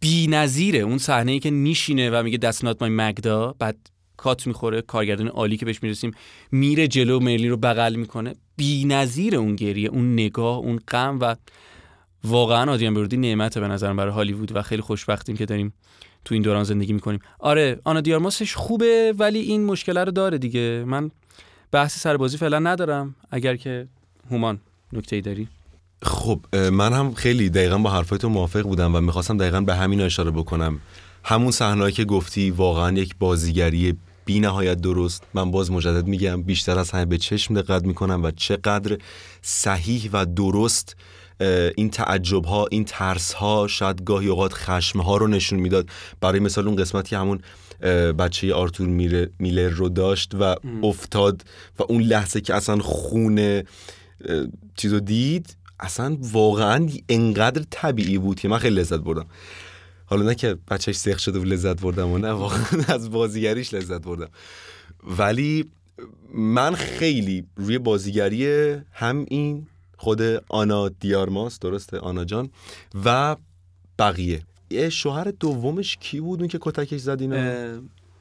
بی نظیره. اون صحنه ای که نیشینه و میگه دست نات مای مگدا بعد کات می‌خوره کارگردان عالی که بهش می‌رسیم میره جلو مرلی رو بغل می‌کنه. بی نظیر اون گریه اون نگاه اون غم و واقعا آدیان برودی نعمته به نظرم برای هالیوود و خیلی خوشبختیم که داریم تو این دوران زندگی می‌کنیم. آره آنا دیارماسش خوبه ولی این مشکل رو داره دیگه. من بحثی سر بازی فعلا ندارم اگر که هومان نکته ای داری. خب من هم خیلی دقیقا با حرفای تو موافق بودم و می‌خواستم دقیقا به همین اشاره بکنم. همون صحنه‌ای که گفتی واقعا یک بازیگری بی نهایت درست. من باز مجدد میگم بیشتر از همه به چشم دقت می‌کنم و چقدر صحیح و درست این تعجب ها این ترس ها شاید گاهی اوقات خشم ها رو نشون می‌داد. برای مثال اون قسمتی همون بچه آرتور میلر رو داشت و افتاد و اون لحظه که اصلا خونه چیزو دید اصلا واقعا انقدر طبیعی بود که من خیلی لذت بردم. حالا نه که بچهش سیخ شده و لذت بردم و نه واقعا از بازیگریش لذت بردم. ولی من خیلی روی بازیگری هم این خود آنا دیارماس درسته؟ آنا جان. و بقیه. شوهر دومش کی بود اون که کتکش زد اینا؟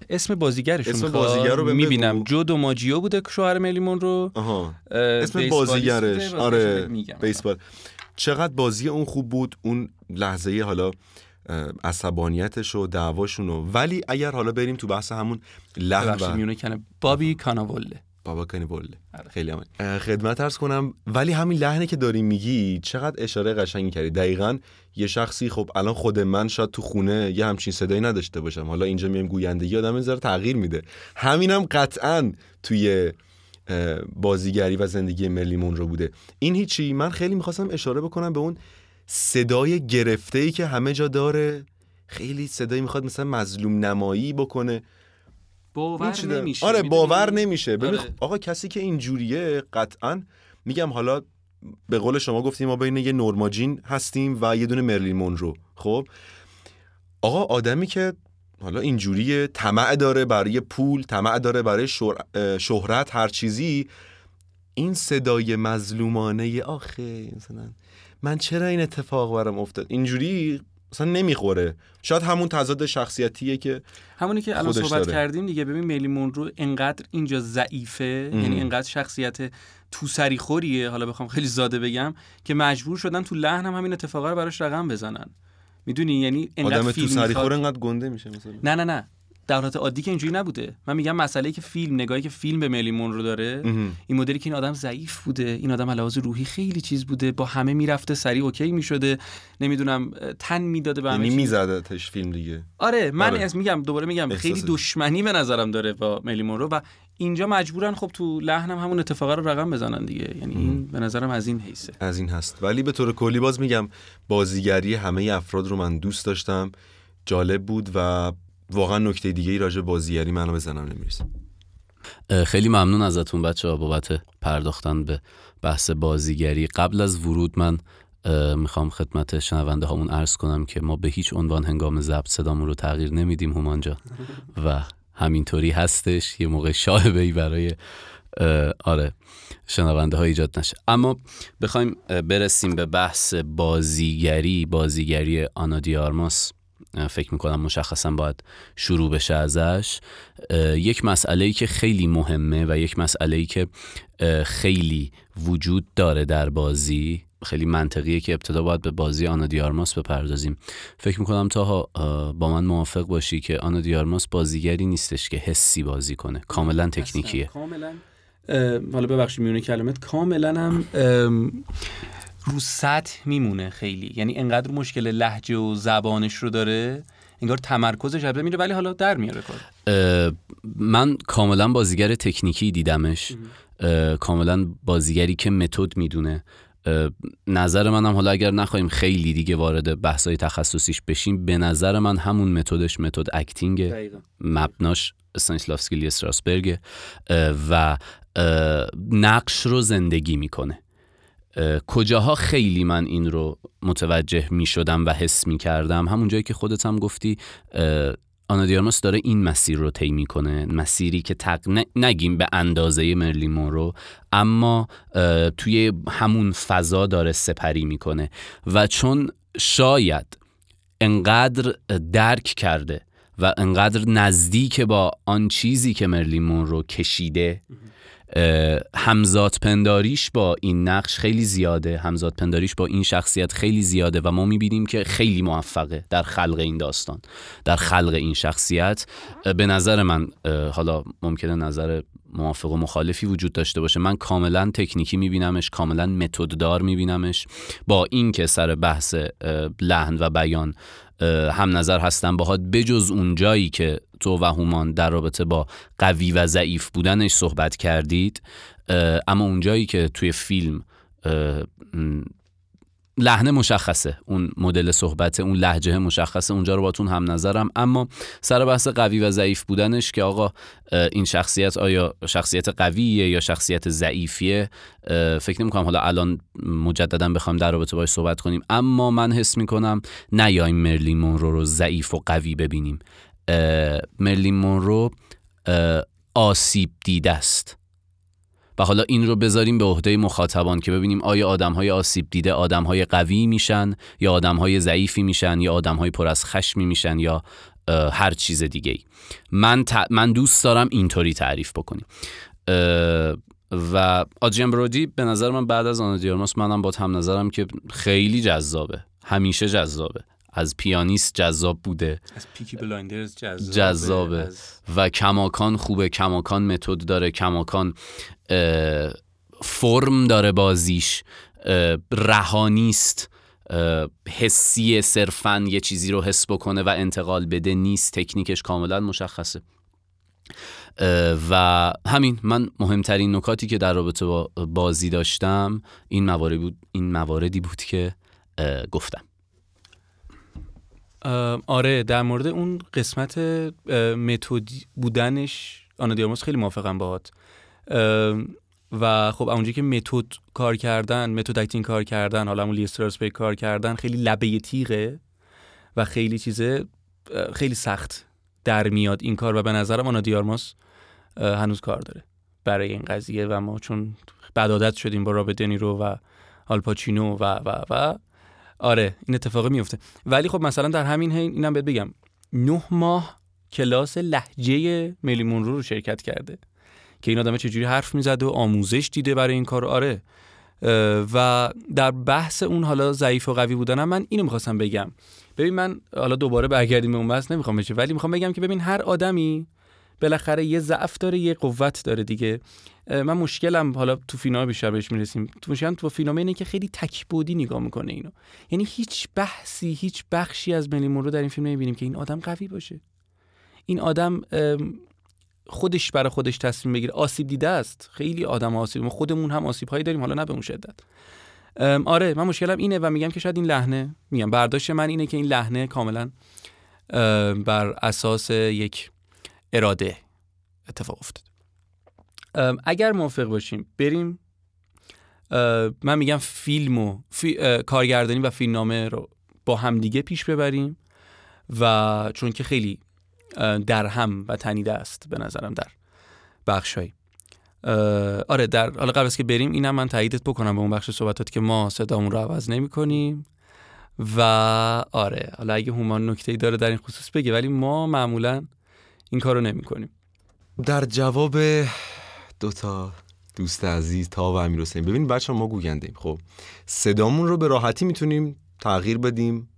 اسم بازیگرشون اسم بازیگر رو می‌بینم. جو دو ماجیو بوده که شوهر میلیمون رو. آها. اسم بازیگرش. آره بیسبال. چقدر بازی اون خوب بود اون لحظه حالا عصبانیتش و دعواشونو ولی اگر حالا بریم تو بحث همون لحن کنه. بابی کاناوله. بابا کاناوله آره. خیلی هم خدمت ارز کنم ولی همین لحنه که داری میگی چقدر اشاره قشنگی کردی. دقیقا یه شخصی خب الان خود من شاید تو خونه یه همچین صدایی نداشته باشم. حالا اینجا میام گویندگی آدم این تغییر میده. همینم قطعا توی بازیگری و زندگی ملیمون رو بوده. این هیچی؟ من خیلی می‌خواستم اشاره بکنم به اون صدای گرفته ای که همه جا داره. خیلی صدایی می‌خواد مثلا مظلوم نمایی بکنه. باور نمیشه. آره باور نمیشه. ببین آره. آقا کسی که اینجوریه قطعا میگم حالا به قول شما گفتیم ما بین یه نورماجین هستیم و یه دونه مرلین مونرو. خب؟ آقا آدمی که حالا اینجوری طمع داره برای پول طمع داره برای شهرت هر چیزی این صدای مظلومانه آخه مثلا من چرا این اتفاق برام افتاد؟ اینجوری مثلا نمی‌خوره. شاید همون تضاد شخصیتیه که همونی که الان صحبت کردیم دیگه ببین میلی رو انقدر اینجا ضعیفه یعنی انقدر شخصیت تو سری خوریه حالا بخوام خیلی زاده بگم که مجبور شدن تو لحن هم همین اتفاقا رو براش رقم بزنن. می‌دونی؟ یعنی انقدر آدم تو سری خور انقدر گنده میشه مثلا. نه نه نه. در حالت عادی که اینجوری نبوده. من میگم مسئله که فیلم نگاهی که فیلم به میلیمون رو داره این مدلی که این آدم ضعیف بوده این آدم علاوه روحی خیلی چیز بوده با همه می‌رفته سریع اوکی می‌شده نمی‌دونم تن می‌داده به همه یعنی می‌زده تش فیلم دیگه. آره من آره. میگم دوباره میگم خیلی دشمنی به نظرم داره با میلیمون رو و اینجا مجبورن خب تو لحنم همون اتفاقا رو رقم بزنن دیگه. یعنی این به نظرم از این حیثه. از این هست. ولی به طور کلی باز میگم بازیگری همه افراد رو من دوست داشتم. جالب بود و واقعا نکته دیگه ای راجع بازیگری منو بزنم نمی‌رسه. خیلی ممنون ازتون بچه ها بابت پرداختن به بحث بازیگری. قبل از ورود من می‌خوام خدمت شنونده هامون عرض کنم که ما به هیچ عنوان هنگام ضبط صدامون رو تغییر نمیدیم همانجا و همینطوری هستش یه موقع شاهبه ای برای آره شنونده ها ایجاد نشه. اما بخوایم برسیم به بحث بازیگری بازیگری آنا دیارماس فکر می‌کنم مشخصا باید شروع بشه ازش. یک مسئله ای که خیلی مهمه و یک مسئله ای که خیلی وجود داره در بازی خیلی منطقیه که ابتدا باید به بازی آنا دیارماس بپردازیم. فکر می‌کنم تا با من موافق باشی که آنا دیارماس بازیگری نیستش که حسی بازی کنه. کاملا تکنیکیه. کاملا. حالا ببخشید میونه کلمت. کاملا هم رو سطح میمونه خیلی. یعنی انقدر مشکل لحجه و زبانش رو داره انگار تمرکزش از میره ولی حالا در میاره کار. من کاملا بازیگر تکنیکی دیدمش. کاملا بازیگری که متد می‌دونه. نظر منم حالا اگر نخواهیم خیلی دیگه وارد بحثای تخصصیش بشیم به نظر من همون متدش متد اکتینگ مبناش استانیسلافسکی استراسبرگ و نقش رو زندگی می‌کنه. کجاها خیلی من این رو متوجه می شدم و حس می کردم همون جایی که خودت هم گفتی آنا دیارماس داره این مسیر رو طی می‌کنه مسیری که تق... نگیم به اندازه مرلین مونرو اما توی همون فضا داره سپری می‌کنه و چون شاید انقدر درک کرده و انقدر نزدیک با آن چیزی که مرلین مونرو کشیده همزاد پنداریش با این نقش خیلی زیاده. همزاد پنداریش با این شخصیت خیلی زیاده و ما می‌بینیم که خیلی موفقه در خلق این داستان در خلق این شخصیت. به نظر من حالا ممکنه نظر موافق و مخالفی وجود داشته باشه. من کاملا تکنیکی میبینمش کاملا متددار میبینمش. با این که سر بحث لحن و بیان هم نظر هستم باهات بجز اون جایی که تو و هومان در رابطه با قوی و ضعیف بودنش صحبت کردید اما اون جایی که توی فیلم لحنه مشخصه. اون مدل صحبت اون لحجه مشخصه. اونجا رو باتون هم نظرم. اما سر بحث قوی و ضعیف بودنش که آقا این شخصیت آیا شخصیت قویه یا شخصیت ضعیفیه؟ فکر نمی کنم حالا الان مجددا بخوام در رابطه باش صحبت کنیم. اما من حس می‌کنم نیایم مرلین مونرو رو ضعیف و قوی ببینیم. مرلین مونرو آسیب دیده است. و حالا این رو بذاریم به عهده مخاطبان که ببینیم آیا آدم های آسیب دیده آدم های قوی میشن یا آدم های ضعیفی میشن یا آدم های پر از خشمی میشن یا هر چیز دیگه ای من, من دوست دارم اینطوری تعریف بکنیم. و آدریان برودی به نظر من بعد از آنا د آرماس منم با هم نظرم که خیلی جذابه. همیشه جذابه. از پیانیست جذاب بوده. از Peaky Blinders جذابه, جذابه. و کماکان خوبه. کماکان متد داره. کماکان فرم داره بازیش رهانیست حسی صرفا یه چیزی رو حس بکنه و انتقال بده نیست تکنیکش کاملا مشخصه. و همین من مهمترین نکاتی که در رابطه با بازی داشتم این مواردی بود این مواردی بود که گفتم. آره در مورد اون قسمت متد بودنش آنا د آرماس خیلی موافقم باهات. و خب اونجایی که متد کار کردن method acting کار کردن حالا همون لیسترس کار کردن خیلی لبه تیغه و خیلی چیزه خیلی سخت در میاد این کار و به نظرم آنا د آرماس هنوز کار داره برای این قضیه و ما چون بد عادت شدیم با رابرت دنیرو و آلپاچینو و و و آره این اتفاق میفته. ولی خب مثلا در همین حین اینم بهت بگم نه ماه کلاس لحجه میلیمون رو رو شرکت کرده. که این آدم چجوری حرف می‌زده و آموزش دیده برای این کار. آره. و در بحث اون حالا ضعیف و قوی بودنم من اینو می‌خواستم بگم. ببین من حالا دوباره برگردیم به اون بحث نمی‌خوام بشه ولی می‌خوام بگم که ببین هر آدمی بالاخره یه ضعف داره یه قوت داره دیگه. من مشکلم حالا تو فیلم بیشتر بهش می‌رسیم. تو مشکلم تو فیلم اینه که خیلی تکبودی نگاه می‌کنه اینو. یعنی هیچ بحثی هیچ بخشی از ملیمون رو در این فیلم نمی‌بینیم که این آدم قوی باشه. این آدم خودش برای خودش تصمیم بگیره. آسیب دیده است. خیلی آدم آسیب. ما خودمون هم آسیب هایی داریم حالا نه به اون شدت. آره من مشکلم اینه و میگم که شاید این لحنه میگم برداشت من اینه که این لحنه کاملا بر اساس یک اراده اتفاق افتاد. اگر موافق باشیم بریم من میگم فیلم و کارگردانی و فیلمنامه رو با همدیگه پیش ببریم و چون که خیلی در هم و تنیده است به نظرم در بخشهایی. آره در حالا قبل از که بریم اینم من تاییدت بکنم به اون بخش صحبتات که ما صدامون رو عوض نمی کنیم و آره حالا اگه هومان نکته داره در این خصوص بگه ولی ما معمولا این کارو نمی کنیم در جواب دوتا دوست عزیز تا و امیر حسین ببینید بچه ما گوگندیم خب صدامون رو به راحتی می‌تونیم تغییر بدیم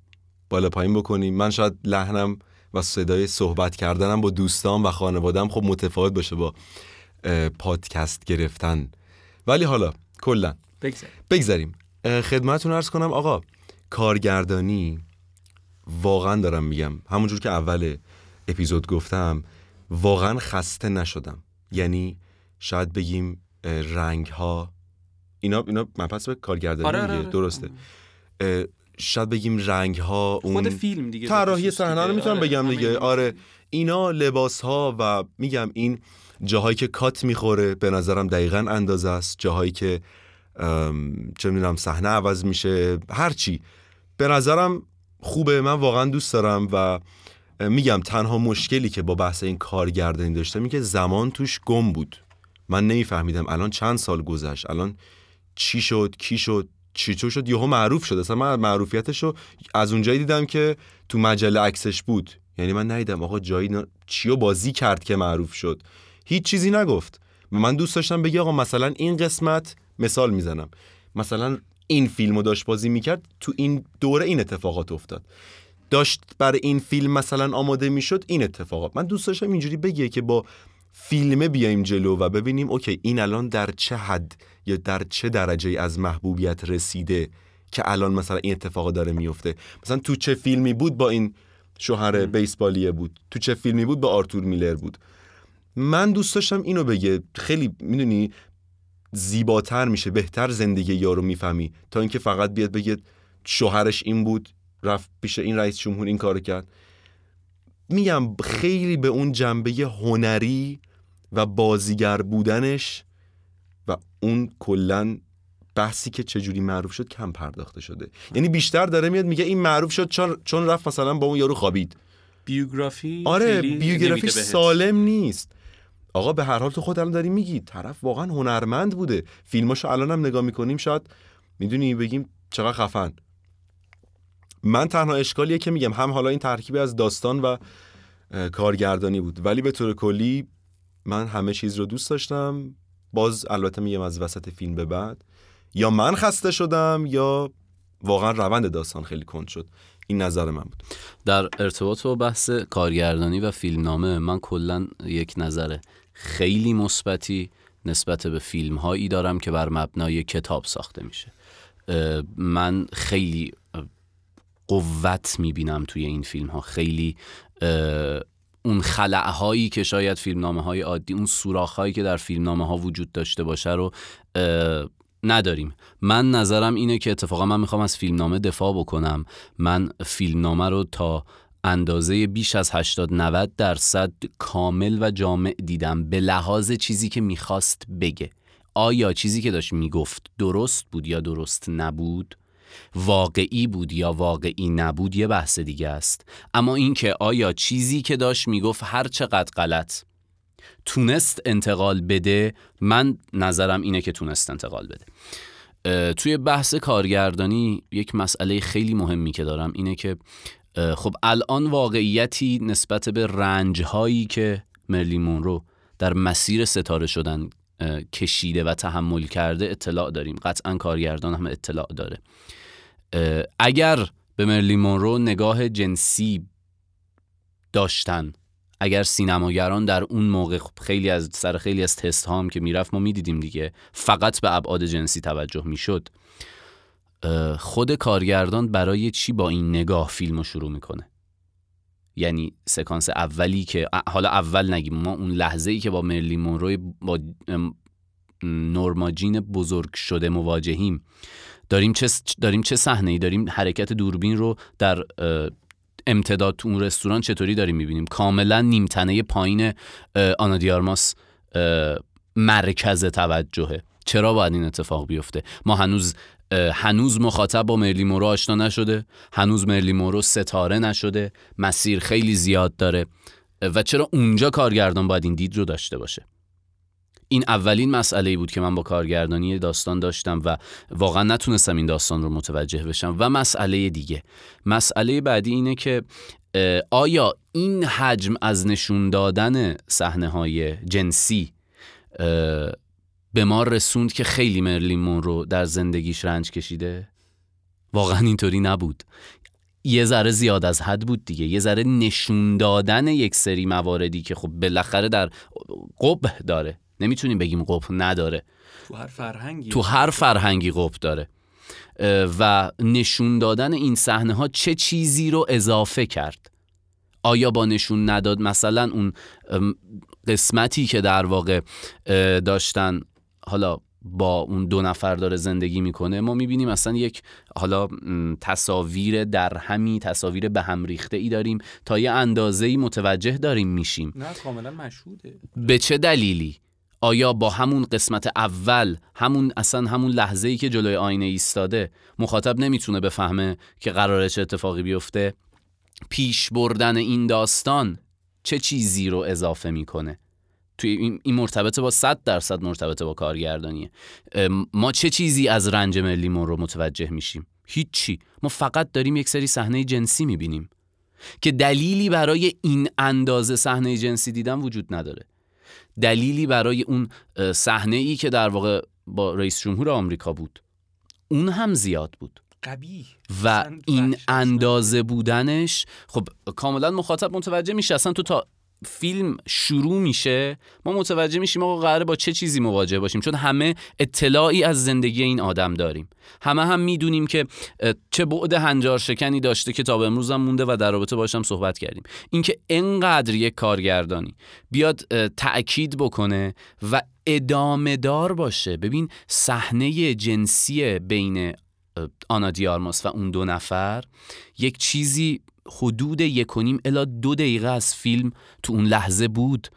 بالا پایین بکنیم. من شاید لحنم و صدای صحبت کردنم با دوستان و خانوادم خب متفاوت باشه با پادکست گرفتن. ولی حالا کلا. بگذاریم. خدمتتون ارز کنم آقا کارگردانی واقعا دارم میگم. همونجور که اول اپیزود گفتم واقعا خسته نشدم. یعنی شاید بگیم رنگ ها اینا اینا من پس به کارگردانی آره, آره،, آره. درسته. شاید بگیم رنگ ها اون خود فیلم دیگه طراحی صحنه رو می‌تونم آره. بگم دیگه. آره اینا لباس ها و میگم این جاهایی که کات می‌خوره به نظرم دقیقا اندازه است. جاهایی که چه می‌دونم صحنه عوض میشه هرچی به نظرم خوبه من واقعا دوست دارم و میگم تنها مشکلی که با بحث این کارگردانی داشته می که زمان توش گم بود. من نمیفهمیدم الان چند سال گذشت الان چی شد کی شد چی چی شد؟ یهو معروف شد. اصلا من معروفیتش رو از اونجایی دیدم که تو مجله عکسش بود. یعنی من ندیدم آقا جایی ن... چیو بازی کرد که معروف شد. هیچ چیزی نگفت. من دوست داشتم بگی آقا مثلا این قسمت مثال می‌زنم. مثلا این فیلمو داشت بازی می‌کرد تو این دوره این اتفاقات افتاد. داشت برای این فیلم مثلا آماده می‌شد این اتفاقات. من دوست داشتم اینجوری بگه که با فیلمه بیایم جلو و ببینیم اوکی این الان در چه حد یا در چه درجه از محبوبیت رسیده که الان مثلا این اتفاق داره میفته؟ مثلا تو چه فیلمی بود با این شوهر بیسبالیه بود؟ تو چه فیلمی بود با آرتور میلر بود؟ من دوست داشتم اینو بگه. خیلی می‌دونی زیباتر میشه بهتر زندگی یارو می‌فهمی. تا اینکه فقط بیاد بگه شوهرش این بود رفت پیش این رئیس جمهور این کارو کرد. میگم خیلی به اون جنبه هنری و بازیگر بودنش اون کلا بحثی که چجوری معروف شد کم پرداخته شده. یعنی بیشتر داره میاد میگه این معروف شد چون چون رفت مثلا با اون یارو خوابید. بیوگرافی آره بیوگرافی سالم نیست. آقا به هر حال تو خود الان داری میگی طرف واقعا هنرمند بوده. فیلماشو الان هم نگاه می‌کنیم شاید می‌دونی بگیم چقدر خفن. من تنها اشکالیه که میگم هم حالا این ترکیبی از داستان و کارگردانی بود ولی به طور کلی من همه چیز رو دوست داشتم. باز البته میگم از وسط فیلم به بعد. یا من خسته شدم یا واقعا روند داستان خیلی کند شد. این نظر من بود. در ارتباط با بحث کارگردانی و فیلمنامه من کلا یک نظر خیلی مثبتی نسبت به فیلم هایی دارم که بر مبنای کتاب ساخته میشه. من خیلی قوت می‌بینم توی این فیلم ها خیلی اون خلعهایی که شاید فیلمنامه های عادی اون سوراخ هایی که در فیلمنامه ها وجود داشته باشه رو نداریم. من نظرم اینه که اتفاقا من می‌خوام از فیلمنامه دفاع بکنم. من فیلمنامه رو تا اندازه بیش از 80 90 درصد کامل و جامع دیدم. به لحاظ چیزی که می‌خواست بگه. آیا چیزی که داشت می‌گفت درست بود یا درست نبود؟ واقعی بود یا واقعی نبود یه بحث دیگه است. اما اینکه آیا چیزی که داشت می‌گفت هر چقدر غلط تونست انتقال بده من نظرم اینه که تونست انتقال بده. توی بحث کارگردانی یک مسئله خیلی مهمی که دارم اینه که خب الان واقعیتی نسبت به رنج هایی که مرلی مونرو در مسیر ستاره شدن کشیده و تحمل کرده اطلاع داریم. قطعا کارگردان هم اطلاع داره. اگر به مرلی مونرو نگاه جنسی داشتن اگر سینماگران در اون موقع خب خیلی از سر خیلی از تست هام که می‌رفت ما می‌دیدیم دیگه فقط به ابعاد جنسی توجه می‌شد خود کارگردان برای چی با این نگاه فیلم رو شروع می‌کنه؟ یعنی سکانس اولی که حالا اول نگیم ما اون لحظه ای که با مرلی مونروی با نورماجین بزرگ شده مواجهیم. داریم چه داریم چه صحنه ای داریم حرکت دوربین رو در امتداد تو اون رستوران چطوری داریم می‌بینیم؟ کاملا نیمتنه پایین آنا دیارماس مرکز توجهه. چرا باید این اتفاق بیفته؟ ما هنوز هنوز مخاطب با مرلی مورو آشنا نشده. هنوز مرلی مورو ستاره نشده. مسیر خیلی زیاد داره. و چرا اونجا کارگردان باید این دید رو داشته باشه؟ این اولین مسئله ای بود که من با کارگردانی داستان داشتم و واقعا نتونستم این داستان رو متوجه بشم. و مسئله دیگه. مسئله بعدی اینه که آیا این حجم از نشون دادن صحنه های جنسی به ما رسوند که خیلی مرلین رو در زندگیش رنج کشیده؟ واقعا اینطوری نبود. یه ذره زیاد از حد بود دیگه. یه ذره نشون دادن یک سری مواردی که خب بالاخره در قبه داره. نمی‌تونیم بگیم قب نداره. تو هر فرهنگی. تو هر فرهنگی قب داره. و نشون دادن این صحنه ها چه چیزی رو اضافه کرد؟ آیا با نشون نداد مثلا اون قسمتی که در واقع داشتن حالا با اون دو نفر داره زندگی می‌کنه ما می‌بینیم اصلا یک حالا تصاویر در همی تصاویر به هم ریخته ای داریم تا یه اندازه ای متوجه داریم میشیم. نه کاملا مشهوده. به چه دلیلی؟ آیا با همون قسمت اول همون اصلا همون لحظه ای که جلوی آینه ایستاده مخاطب نمی‌تونه بفهمه که قراره چه اتفاقی بیفته؟ پیش بردن این داستان چه چیزی رو اضافه می‌کنه؟ توی این مرتبط با 100 درصد مرتبط با کارگردانیه. ما چه چیزی از رنج ملی رو متوجه میشیم؟ هیچی. ما فقط داریم یک سری صحنه جنسی می‌بینیم. که دلیلی برای این اندازه صحنه جنسی دیدن وجود نداره. دلیلی برای اون صحنه ای که در واقع با رئیس جمهور آمریکا بود. اون هم زیاد بود. قبیه و این اندازه بودنش خب کاملا مخاطب متوجه میشه اصلا تو تا فیلم شروع میشه ما متوجه میشیم آقا قراره با چه چیزی مواجه باشیم چون همه اطلاعی از زندگی این آدم داریم. همه هم می‌دونیم که چه بعد هنجار شکنی داشته که تا به امروز هم مونده و در رابطه باشم صحبت کردیم. اینکه انقدر یک کارگردانی بیاد تأکید بکنه و ادامه دار باشه. ببین صحنه جنسی بین آنا دیارماس و اون دو نفر یک چیزی حدود یک و نیم الا دو دقیقه از فیلم تو اون لحظه بود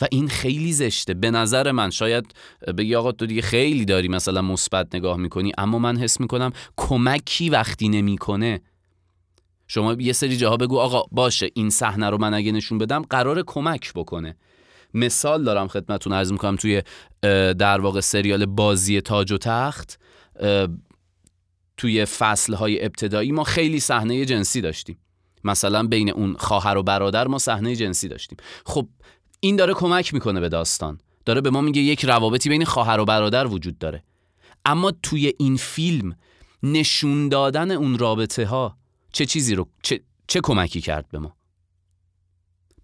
و این خیلی زشته. به نظر من شاید بگی آقا تو دیگه خیلی داری مثلا مثبت نگاه می‌کنی اما من حس می‌کنم کمکی وقتی نمی‌کنه. شما یه سری جاها بگو آقا باشه این صحنه رو من اگه نشون بدم قرار کمک بکنه. مثال دارم خدمتتون عرض می‌کنم توی در واقع سریال بازی تاج و تخت توی فصلهای ابتدایی ما خیلی صحنه جنسی داشتیم. مثلا بین اون خواهر و برادر ما صحنه جنسی داشتیم. خب این داره کمک می‌کنه به داستان. داره به ما میگه یک روابطی بین خواهر و برادر وجود داره. اما توی این فیلم نشون دادن اون رابطه ها چه چیزی رو چه, چه کمکی کرد به ما؟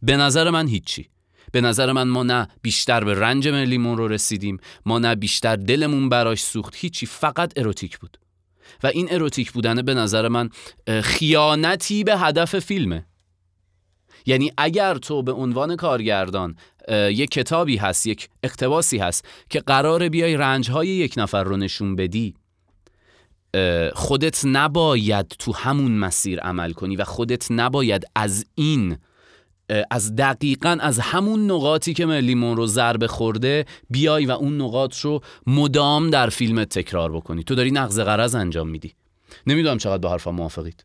به نظر من هیچی. به نظر من ما نه بیشتر به رنج ملیمون رو رسیدیم ما نه بیشتر دلمون براش سوخت. هیچی فقط اروتیک بود. و این اروتیک بودنه به نظر من خیانتی به هدف فیلمه. یعنی اگر تو به عنوان کارگردان یک کتابی هست یک اقتباسی هست که قرار بیای رنجهای یک نفر رو نشون بدی خودت نباید تو همون مسیر عمل کنی و خودت نباید از این از دقیقا از همون نقاطی که ملیمون رو ضربه خورده بیای و اون نقاط رو مدام در فیلم تکرار بکنی. تو داری نقض قرض انجام میدی. نمی‌دونم چقدر با حرفم موافقید.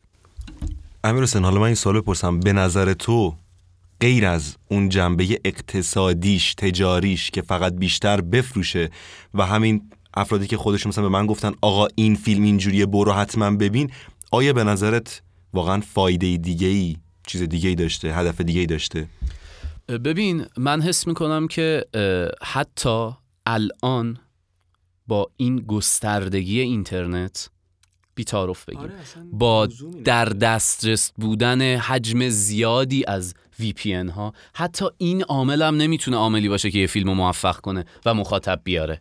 امیر حسین حالا من این سوال بپرسم به نظر تو غیر از اون جنبه اقتصادیش تجاریش که فقط بیشتر بفروشه و همین افرادی که خودشون مثلا به من گفتن آقا این فیلم اینجوریه برو حتما ببین آیا به نظرت واقعا فایده دیگه ای چیز دیگه ای داشته هدف دیگه ای داشته ببین من حس می‌کنم که حتی الان با این گستردگی اینترنت بیتارف بگیم. آره، با در دسترس بودن حجم زیادی از VPN ها حتی این عامل هم نمی‌تونه عاملی باشه که یه فیلم موفق کنه و مخاطب بیاره.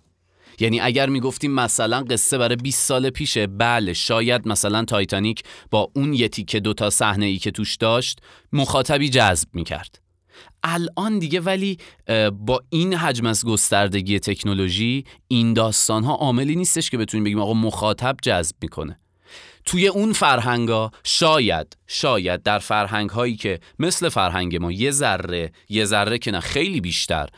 یعنی اگر می‌گفتیم مثلا قصه برای 20 سال پیشه بله شاید مثلا تایتانیک با اون یه تیکه دوتا صحنه ای که توش داشت مخاطبی جذب می‌کرد. الان دیگه ولی با این حجم از گستردگی تکنولوژی این داستان ها عاملی نیستش که بتونیم بگیم آقا مخاطب جذب می‌کنه. توی اون فرهنگا شاید شاید در فرهنگ هایی که مثل فرهنگ ما یه ذره یه ذره که نه خیلی بیشتر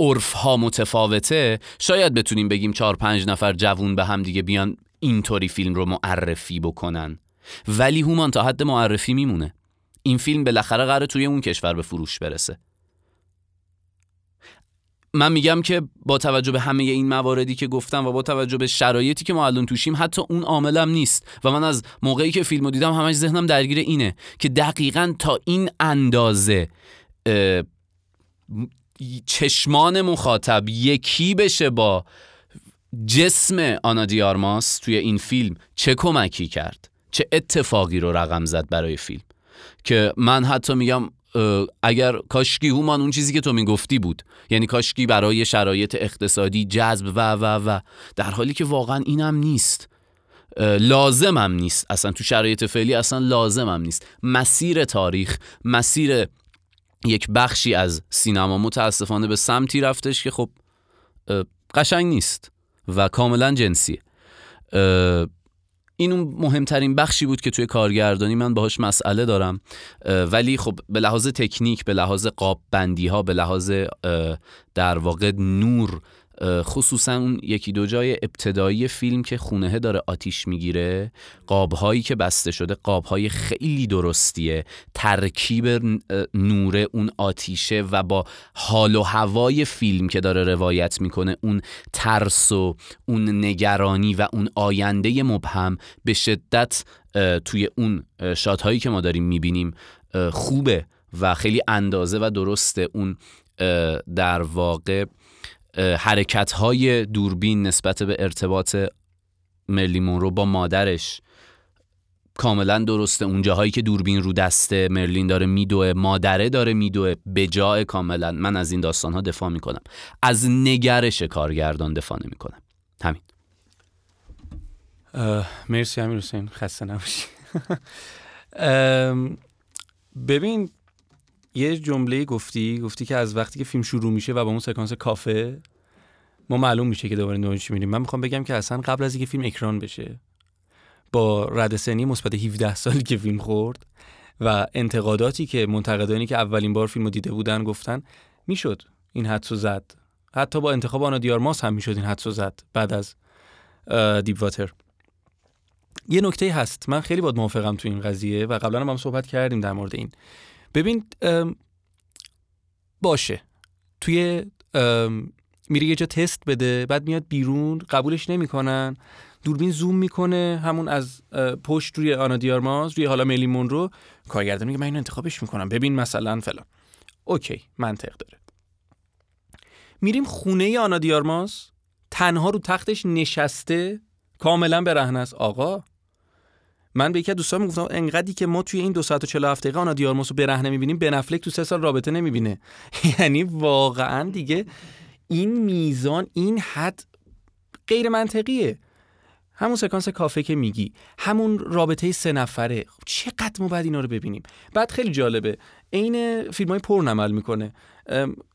عرف ها متفاوته شاید بتونیم بگیم چهار پنج نفر جوون به هم دیگه بیان اینطوری فیلم رو معرفی بکنن. ولی هومان تا حد معرفی میمونه. این فیلم بالاخره قراره توی اون کشور به فروش برسه. من میگم که با توجه به همه این مواردی که گفتم و با توجه به شرایطی که ما الان توشیم حتی اون عاملم نیست. و من از موقعی که فیلمو دیدم همش ذهنم درگیر اینه که دقیقا تا این اندازه چشمان مخاطب یکی بشه با جسم آنا دیارماس توی این فیلم چه کمکی کرد؟ چه اتفاقی رو رقم زد برای فیلم؟ که من حتی میگم اگر کاشکی هومان اون چیزی که تو می‌گفتی بود یعنی کاشکی برای شرایط اقتصادی جذب و و و در حالی که واقعا اینم نیست. لازمم نیست. اصلا تو شرایط فعلی اصلا لازمم نیست. مسیر تاریخ مسیر یک بخشی از سینما متاسفانه به سمتی رفتش که خب قشنگ نیست و کاملا جنسیه. این اون مهمترین بخشی بود که توی کارگردانی من باهاش مسئله دارم. ولی خب به لحاظ تکنیک به لحاظ قاب بندی ها به لحاظ در واقع نور خصوصا اون یکی دو جای ابتدایی فیلم که خونه داره آتیش می‌گیره قابهایی که بسته شده قابهای خیلی درستیه. ترکیب نور اون آتیشه و با حال و هوای فیلم که داره روایت می‌کنه اون ترس و اون نگرانی و اون آینده مبهم به شدت توی اون شادهایی که ما داریم می‌بینیم خوبه و خیلی اندازه و درسته اون در واقع حرکت های دوربین نسبت به ارتباط مرلی مونرو با مادرش کاملا درسته. اونجاهایی که دوربین رو دسته مرلین داره میدوه مادره داره میدوه به جای کاملا. من از این داستان ها دفاع می‌کنم. از نگرش کارگردان دفاع نمی‌کنم. همین. مرسی امیر حسین. خسته نباشی. ببین یه جمله گفتی گفتی که از وقتی که فیلم شروع میشه و با اون سکانس کافه ما معلوم میشه که دوباره دنبال میریم. من می‌خوام بگم که اصلا قبل از اینکه فیلم اکران بشه با رد سنی مثبت 17 سالی که فیلم خورد و انتقاداتی که منتقدانی که اولین بار فیلمو دیده بودن گفتن می‌شد این حدسو زد. حتی با انتخاب آنا دیارماس هم می‌شد این حدسو زد بعد از دیپ واتر یه نکته هست. من خیلی باید موافقم تو این قضیه و قبلا هم, هم صحبت کردیم در مورد این. ببین باشه. توی میره یه جا تست بده بعد میاد بیرون قبولش نمی‌کنن. دوربین زوم می‌کنه همون از پشت روی آنا دیارماز روی حالا میلیمون رو. کارگردان میگه من اینو انتخابش می‌کنم. ببین مثلا فلان. اوکی منطق داره. میریم خونه آنا دیارماز. تنها رو تختش نشسته کاملا به است. آقا من به یکی دوستان می‌گفتم انقدری که ما توی این دو ساعت و 47 دقیقه آنا دیارموس رو برهنه می‌بینیم بنفلک تو سه سال رابطه نمی‌بینه. یعنی واقعا دیگه این میزان این حد غیر منطقیه. همون سکانس کافه که میگی همون رابطه سه نفره. خب چقدر ما باید اینا رو ببینیم؟ بعد خیلی جالبه عین فیلم های پر نمل می‌کنه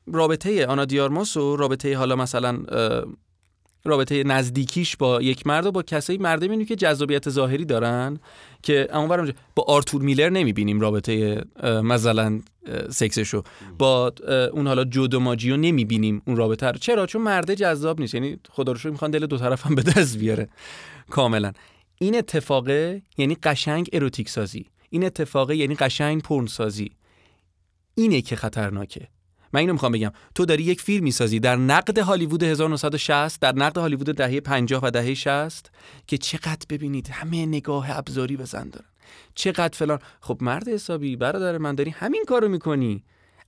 رابطه آنا دیارماس و رابطه حالا مثلا رابطه نزدیکیش با یک مرد و با کسایی مرده می‌بینیم که جذابیت ظاهری دارن که اما با آرتور میلر نمی‌بینیم رابطه مثلا سکسشو. با اون حالا جودو ماجیو نمی‌بینیم اون رابطه رو. چرا؟ چون مرده جذاب نیست. یعنی خدا رو می‌خوان دل دو طرف هم به دست بیاره. کاملا. این اتفاقه یعنی قشنگ اروتیک سازی این اتفاقه یعنی قشنگ پرن سازی اینه که خطرناکه. من اینو می‌خوام بگم. تو داری یک فیلم می‌سازی در نقد هالیوود 1960 در نقد هالیوود دهه 50 و دهه 60 که چقدر ببینید همه نگاه ابزاری بزن دارن. چقدر فلان. خب مرد حسابی برادر من داری همین کارو می‌کنی.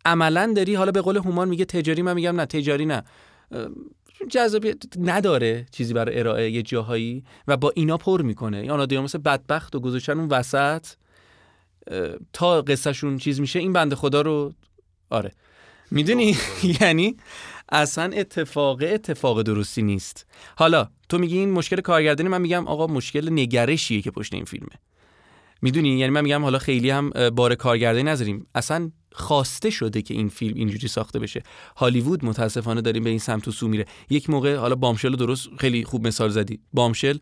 عملا داری حالا به قول هومان میگه تجاری من میگم نه تجاری نه. جذابیت نداره چیزی برای ارائه یه جاهایی و با اینا پر می‌کنه. یا مثل بدبخت و گذاشتن اون وسط. تا قصهشون چیز میشه این بنده خدا رو آره. می‌دونی؟ یعنی اصلا اتفاق اتفاق درستی نیست. حالا تو میگی این مشکل کارگردانی من میگم آقا مشکل نگرشیه که پشت این فیلمه. می‌دونی؟ یعنی من میگم حالا خیلی هم بار کارگردانی نذاریم. اصلا خواسته شده که این فیلم اینجوری ساخته بشه. هالیوود متاسفانه داریم به این سمت و سو میره. یک موقع حالا بامشل درست خیلی خوب مثال زدی. بامشل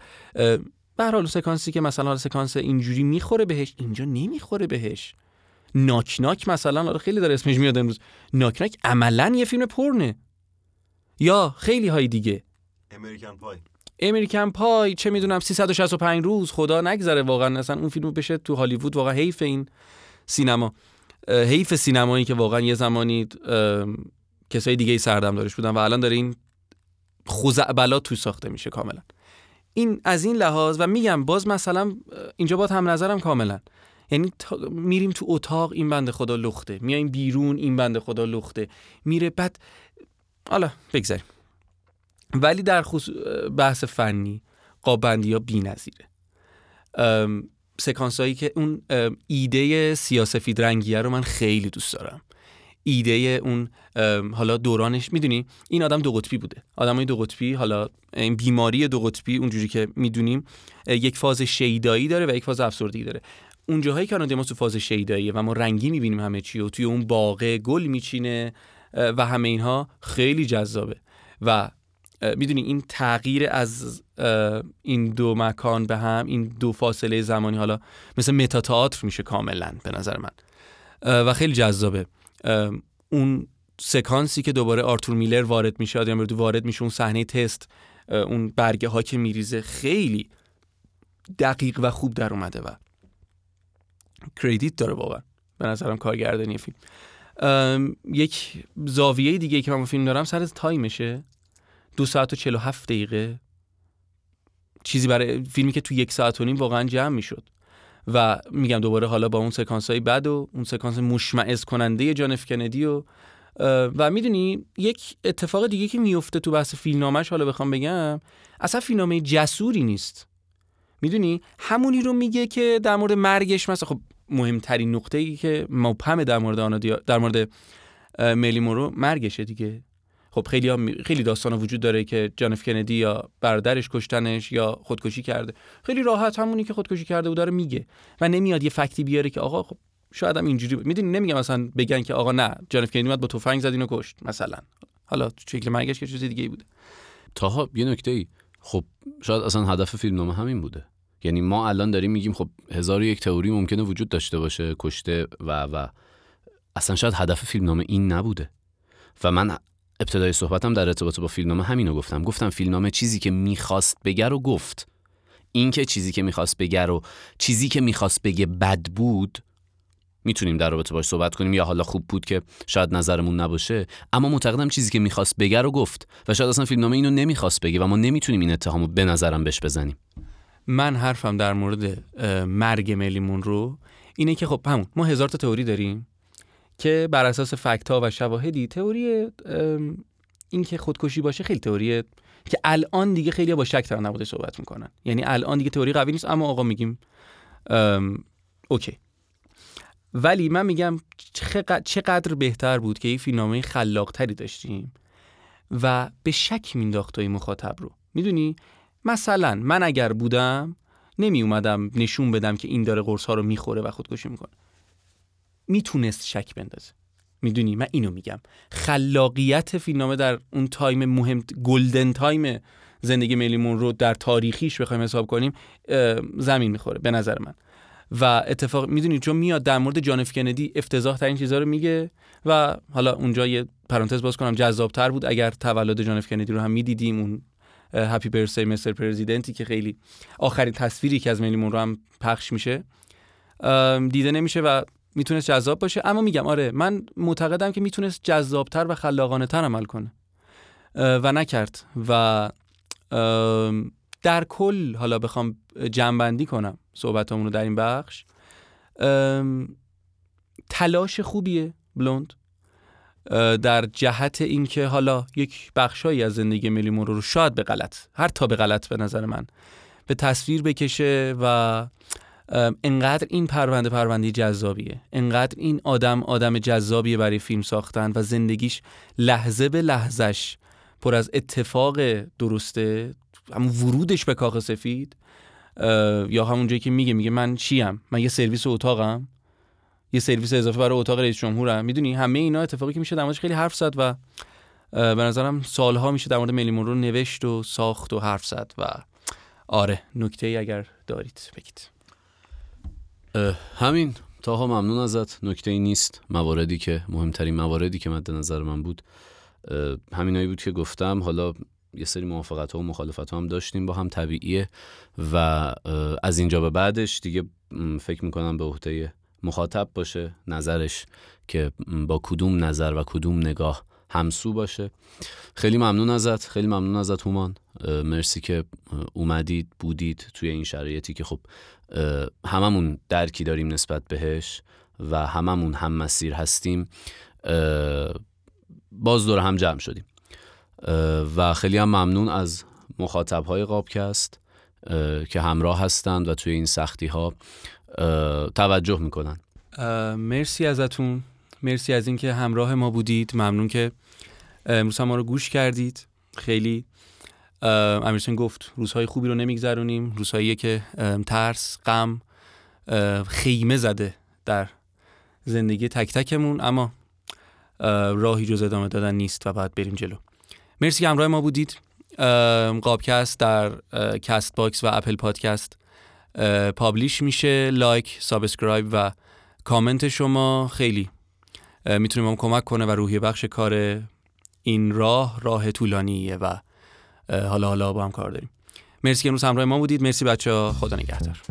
به حال سکانسی که مثلا سکانس اینجوری می‌خوره بهش اینجا نمی‌خوره بهش. ناک ناک مثلا آره خیلی داره اسمش میاد امروز. ناک ناک عملا یه فیلم پرنه. یا خیلی های دیگه. امریکن پای. امریکن پای چه می‌دونم 365 روز خدا نگذره واقعا. اصلا اون فیلمو بشه تو هالیوود واقعا حیف این سینما. حیف سینمایی که واقعا یه زمانی کسای دیگه ای سردم دارش بودن و الان داره این بلا تو ساخته میشه کاملا. این از این لحاظ و میگم باز مثلا اینجا با هم نظرم کاملا. یعنی میریم تو اتاق این بنده خدا لخته. میایم بیرون این بنده خدا لخته. میره بعد حالا بگذاریم. ولی در بحث فنی قابندی ها بی نظیره سکانس هایی که اون ایده سیاسفید رنگیه رو من خیلی دوست دارم. ایده اون حالا دورانش می‌دونی؟ این آدم دو قطبی بوده. آدمای دو قطبی حالا این بیماری دو قطبی اونجوری که می‌دونیم یک فاز شیدایی داره و یک فاز افسردگی داره. اون جاهایی که ما تو فاز شیداییه و ما رنگی می‌بینیم همه چی و توی اون باغه گل میچینه و همه اینها خیلی جذابه. و می‌دونی این تغییر از این دو مکان به هم این دو فاصله زمانی حالا مثل متاتئاتر میشه کاملا به نظر من. و خیلی جذابه. اون سکانسی که دوباره آرتور میلر وارد میشه آدم وارد میشه اون صحنه تست اون برگه ها که میریزه خیلی دقیق و خوب در اومده و کردیت داره واقعا. به نظرم کارگردانی فیلم. یک زاویه دیگه که من فیلم دارم سر تایمشه. دو ساعت و چلو هفت دقیقه. چیزی برای فیلمی که تو یک ساعت و نیم واقعا جمع می‌شد. و میگم دوباره حالا با اون سکانس های بد و اون سکانس مشمعز کننده جان اف کندی و و می‌دونی یک اتفاق دیگه که میفته تو بحث فیلمنامش حالا بخوام بگم اصلا فیلمنامه جسوری نیست. می‌دونی؟ همونی رو میگه که در مورد مرگش مثلا خب مهمترین نقطه ای که مبهم در مورد آنا در مورد ملی مورو مرگشه دیگه. خب خیلی خیلی داستان وجود داره که جانف کندی یا برادرش کشتنش یا خودکشی کرده. خیلی راحت همونی که خودکشی کرده بود داره میگه و نمیاد یه فکتی بیاره که آقا خب شاید هم اینجوری می‌دونی؟ نمیگم مثلا بگن که آقا نه جانف کندی اومد با تفنگ زد اینو کشت مثلا. حالا تو شکل مرگش که چیز دیگه ای بوده. تاها یه نکته ای خب شاید اصلا هدف فیلمنامه همین بوده. یعنی ما الان داریم میگیم خب هزار و یک تئوری ممکنه وجود داشته باشه کشته و و. اصلا شاید هدف فیلمنامه این نبوده. و من ابتدای صحبتم در ارتباط با فیلمنامه همینو گفتم. گفتم فیلمنامه چیزی که می‌خواست بگه رو گفت. این که چیزی که می‌خواست بگه رو چیزی که می‌خواست بگه بد بود می‌تونیم در رابطه باش صحبت کنیم. یا حالا خوب بود که شاید نظرمون نباشه. اما معتقدم چیزی که می‌خواست بگه رو گفت. و شاید اصلا فیلمنامه اینو نمی‌خواست بگه و ما نمی‌تونیم این اتهامو به نظرم بهش بزنیم. من حرفم در مورد مرگ ملیمون رو اینه که خب همون ما هزار تا تئوری داریم که بر اساس فکت ها و شواهدی تئوری این که خودکشی باشه خیلی تئوری که الان دیگه خیلی با شک نبوده صحبت می‌کنن. یعنی الان دیگه تئوری قوی نیست اما آقا میگیم اوکی. ولی من میگم چقدر بهتر بود که این فیلمنامه خلاقتری داشتیم و به شک مینداخت مخاطب رو. می‌دونی؟ مثلا من اگر بودم نمی اومدم نشون بدم که این داره قرص ها رو می‌خوره و خودکشی می‌کنه. می‌تونست شک بندازه. می‌دونی؟ من اینو میگم. خلاقیت فیلمنامه در اون تایم مهم golden time زندگی مرلین مونرو در تاریخیش بخوایم حساب کنیم زمین می‌خوره به نظر من. و اتفاق می‌دونید چون میاد در مورد جان کندی افتضاح ترین چیزها رو میگه و حالا اونجا یه پرانتز باز کنم جذابتر بود اگر تولد جان کندی رو هم می‌دیدیم اون happy birthday Mr. President ی که خیلی آخرین تصویری که از مرلین مونرو هم پخش میشه. دیده نمیشه و می‌تونست جذاب باشه. اما میگم آره من معتقدم که می‌تونست جذابتر و خلاقانه تر عمل کنه. و نکرد. و در کل حالا بخوام جنبندی کنم صحبتامون رو در این بخش. تلاش خوبیه بلوند. در جهت اینکه حالا یک بخشایی از زندگی ملی رو شاید به غلط هر تا به غلط به نظر من به تصویر بکشه و انقدر این پرونده پرونده جذابیه. انقدر این آدم آدم جذابیه برای فیلم ساختن و زندگیش لحظه به لحظش پر از اتفاق درسته همون ورودش به کاخ سفید یا همون جایی که میگه میگه من چیم؟ من یه سرویس اتاقم. یه سرویس اضافه برای اتاق رئیس جمهورم می‌دونی همه اینا اتفاقی که میشه در خیلی حرف زد و به نظرم سالها میشه در مورد ملی رو نوشت و ساخت و حرف زد و آره نکته ای اگر دارید بگید. همین. تاها ممنون ازت. نکته ای نیست. مواردی که مهمترین مواردی که مد نظر من بود همینایی بود که گفتم. حالا یه سری موافقت ها و مخالفت ها هم داشتیم با هم طبیعیه و از اینجا به بعدش دیگه فکر می‌کنم به عهده مخاطب باشه نظرش که با کدوم نظر و کدوم نگاه همسو باشه. خیلی ممنون ازت خیلی ممنون ازت هومان. مرسی که اومدید بودید توی این شرایطی که خب هممون درکی داریم نسبت بهش و هممون هم مسیر هستیم. باز دور هم جمع شدیم. و خیلی هم ممنون از مخاطب های قابکست که همراه هستند و توی این سختی ها توجه می‌کنن. مرسی ازتون. مرسی از اینکه همراه ما بودید. ممنون که امروز ما رو گوش کردید. خیلی امیرحسین گفت روزهای خوبی رو نمیگذرونیم. روزهایی که ترس غم خیمه زده در زندگی تک تکمون. اما راهی جز ادامه دادن نیست و باید بریم جلو. مرسی که همراه ما بودید. قابکست در Castbox و Apple Podcast. publish میشه like subscribe و کامنت شما خیلی می‌تونه ما کمک کنه و روحی بخش کار این راه راه طولانیه و حالا حالا با هم کار داریم. مرسی که امروز همراه ما بودید. مرسی بچه ها خدا نگهدار.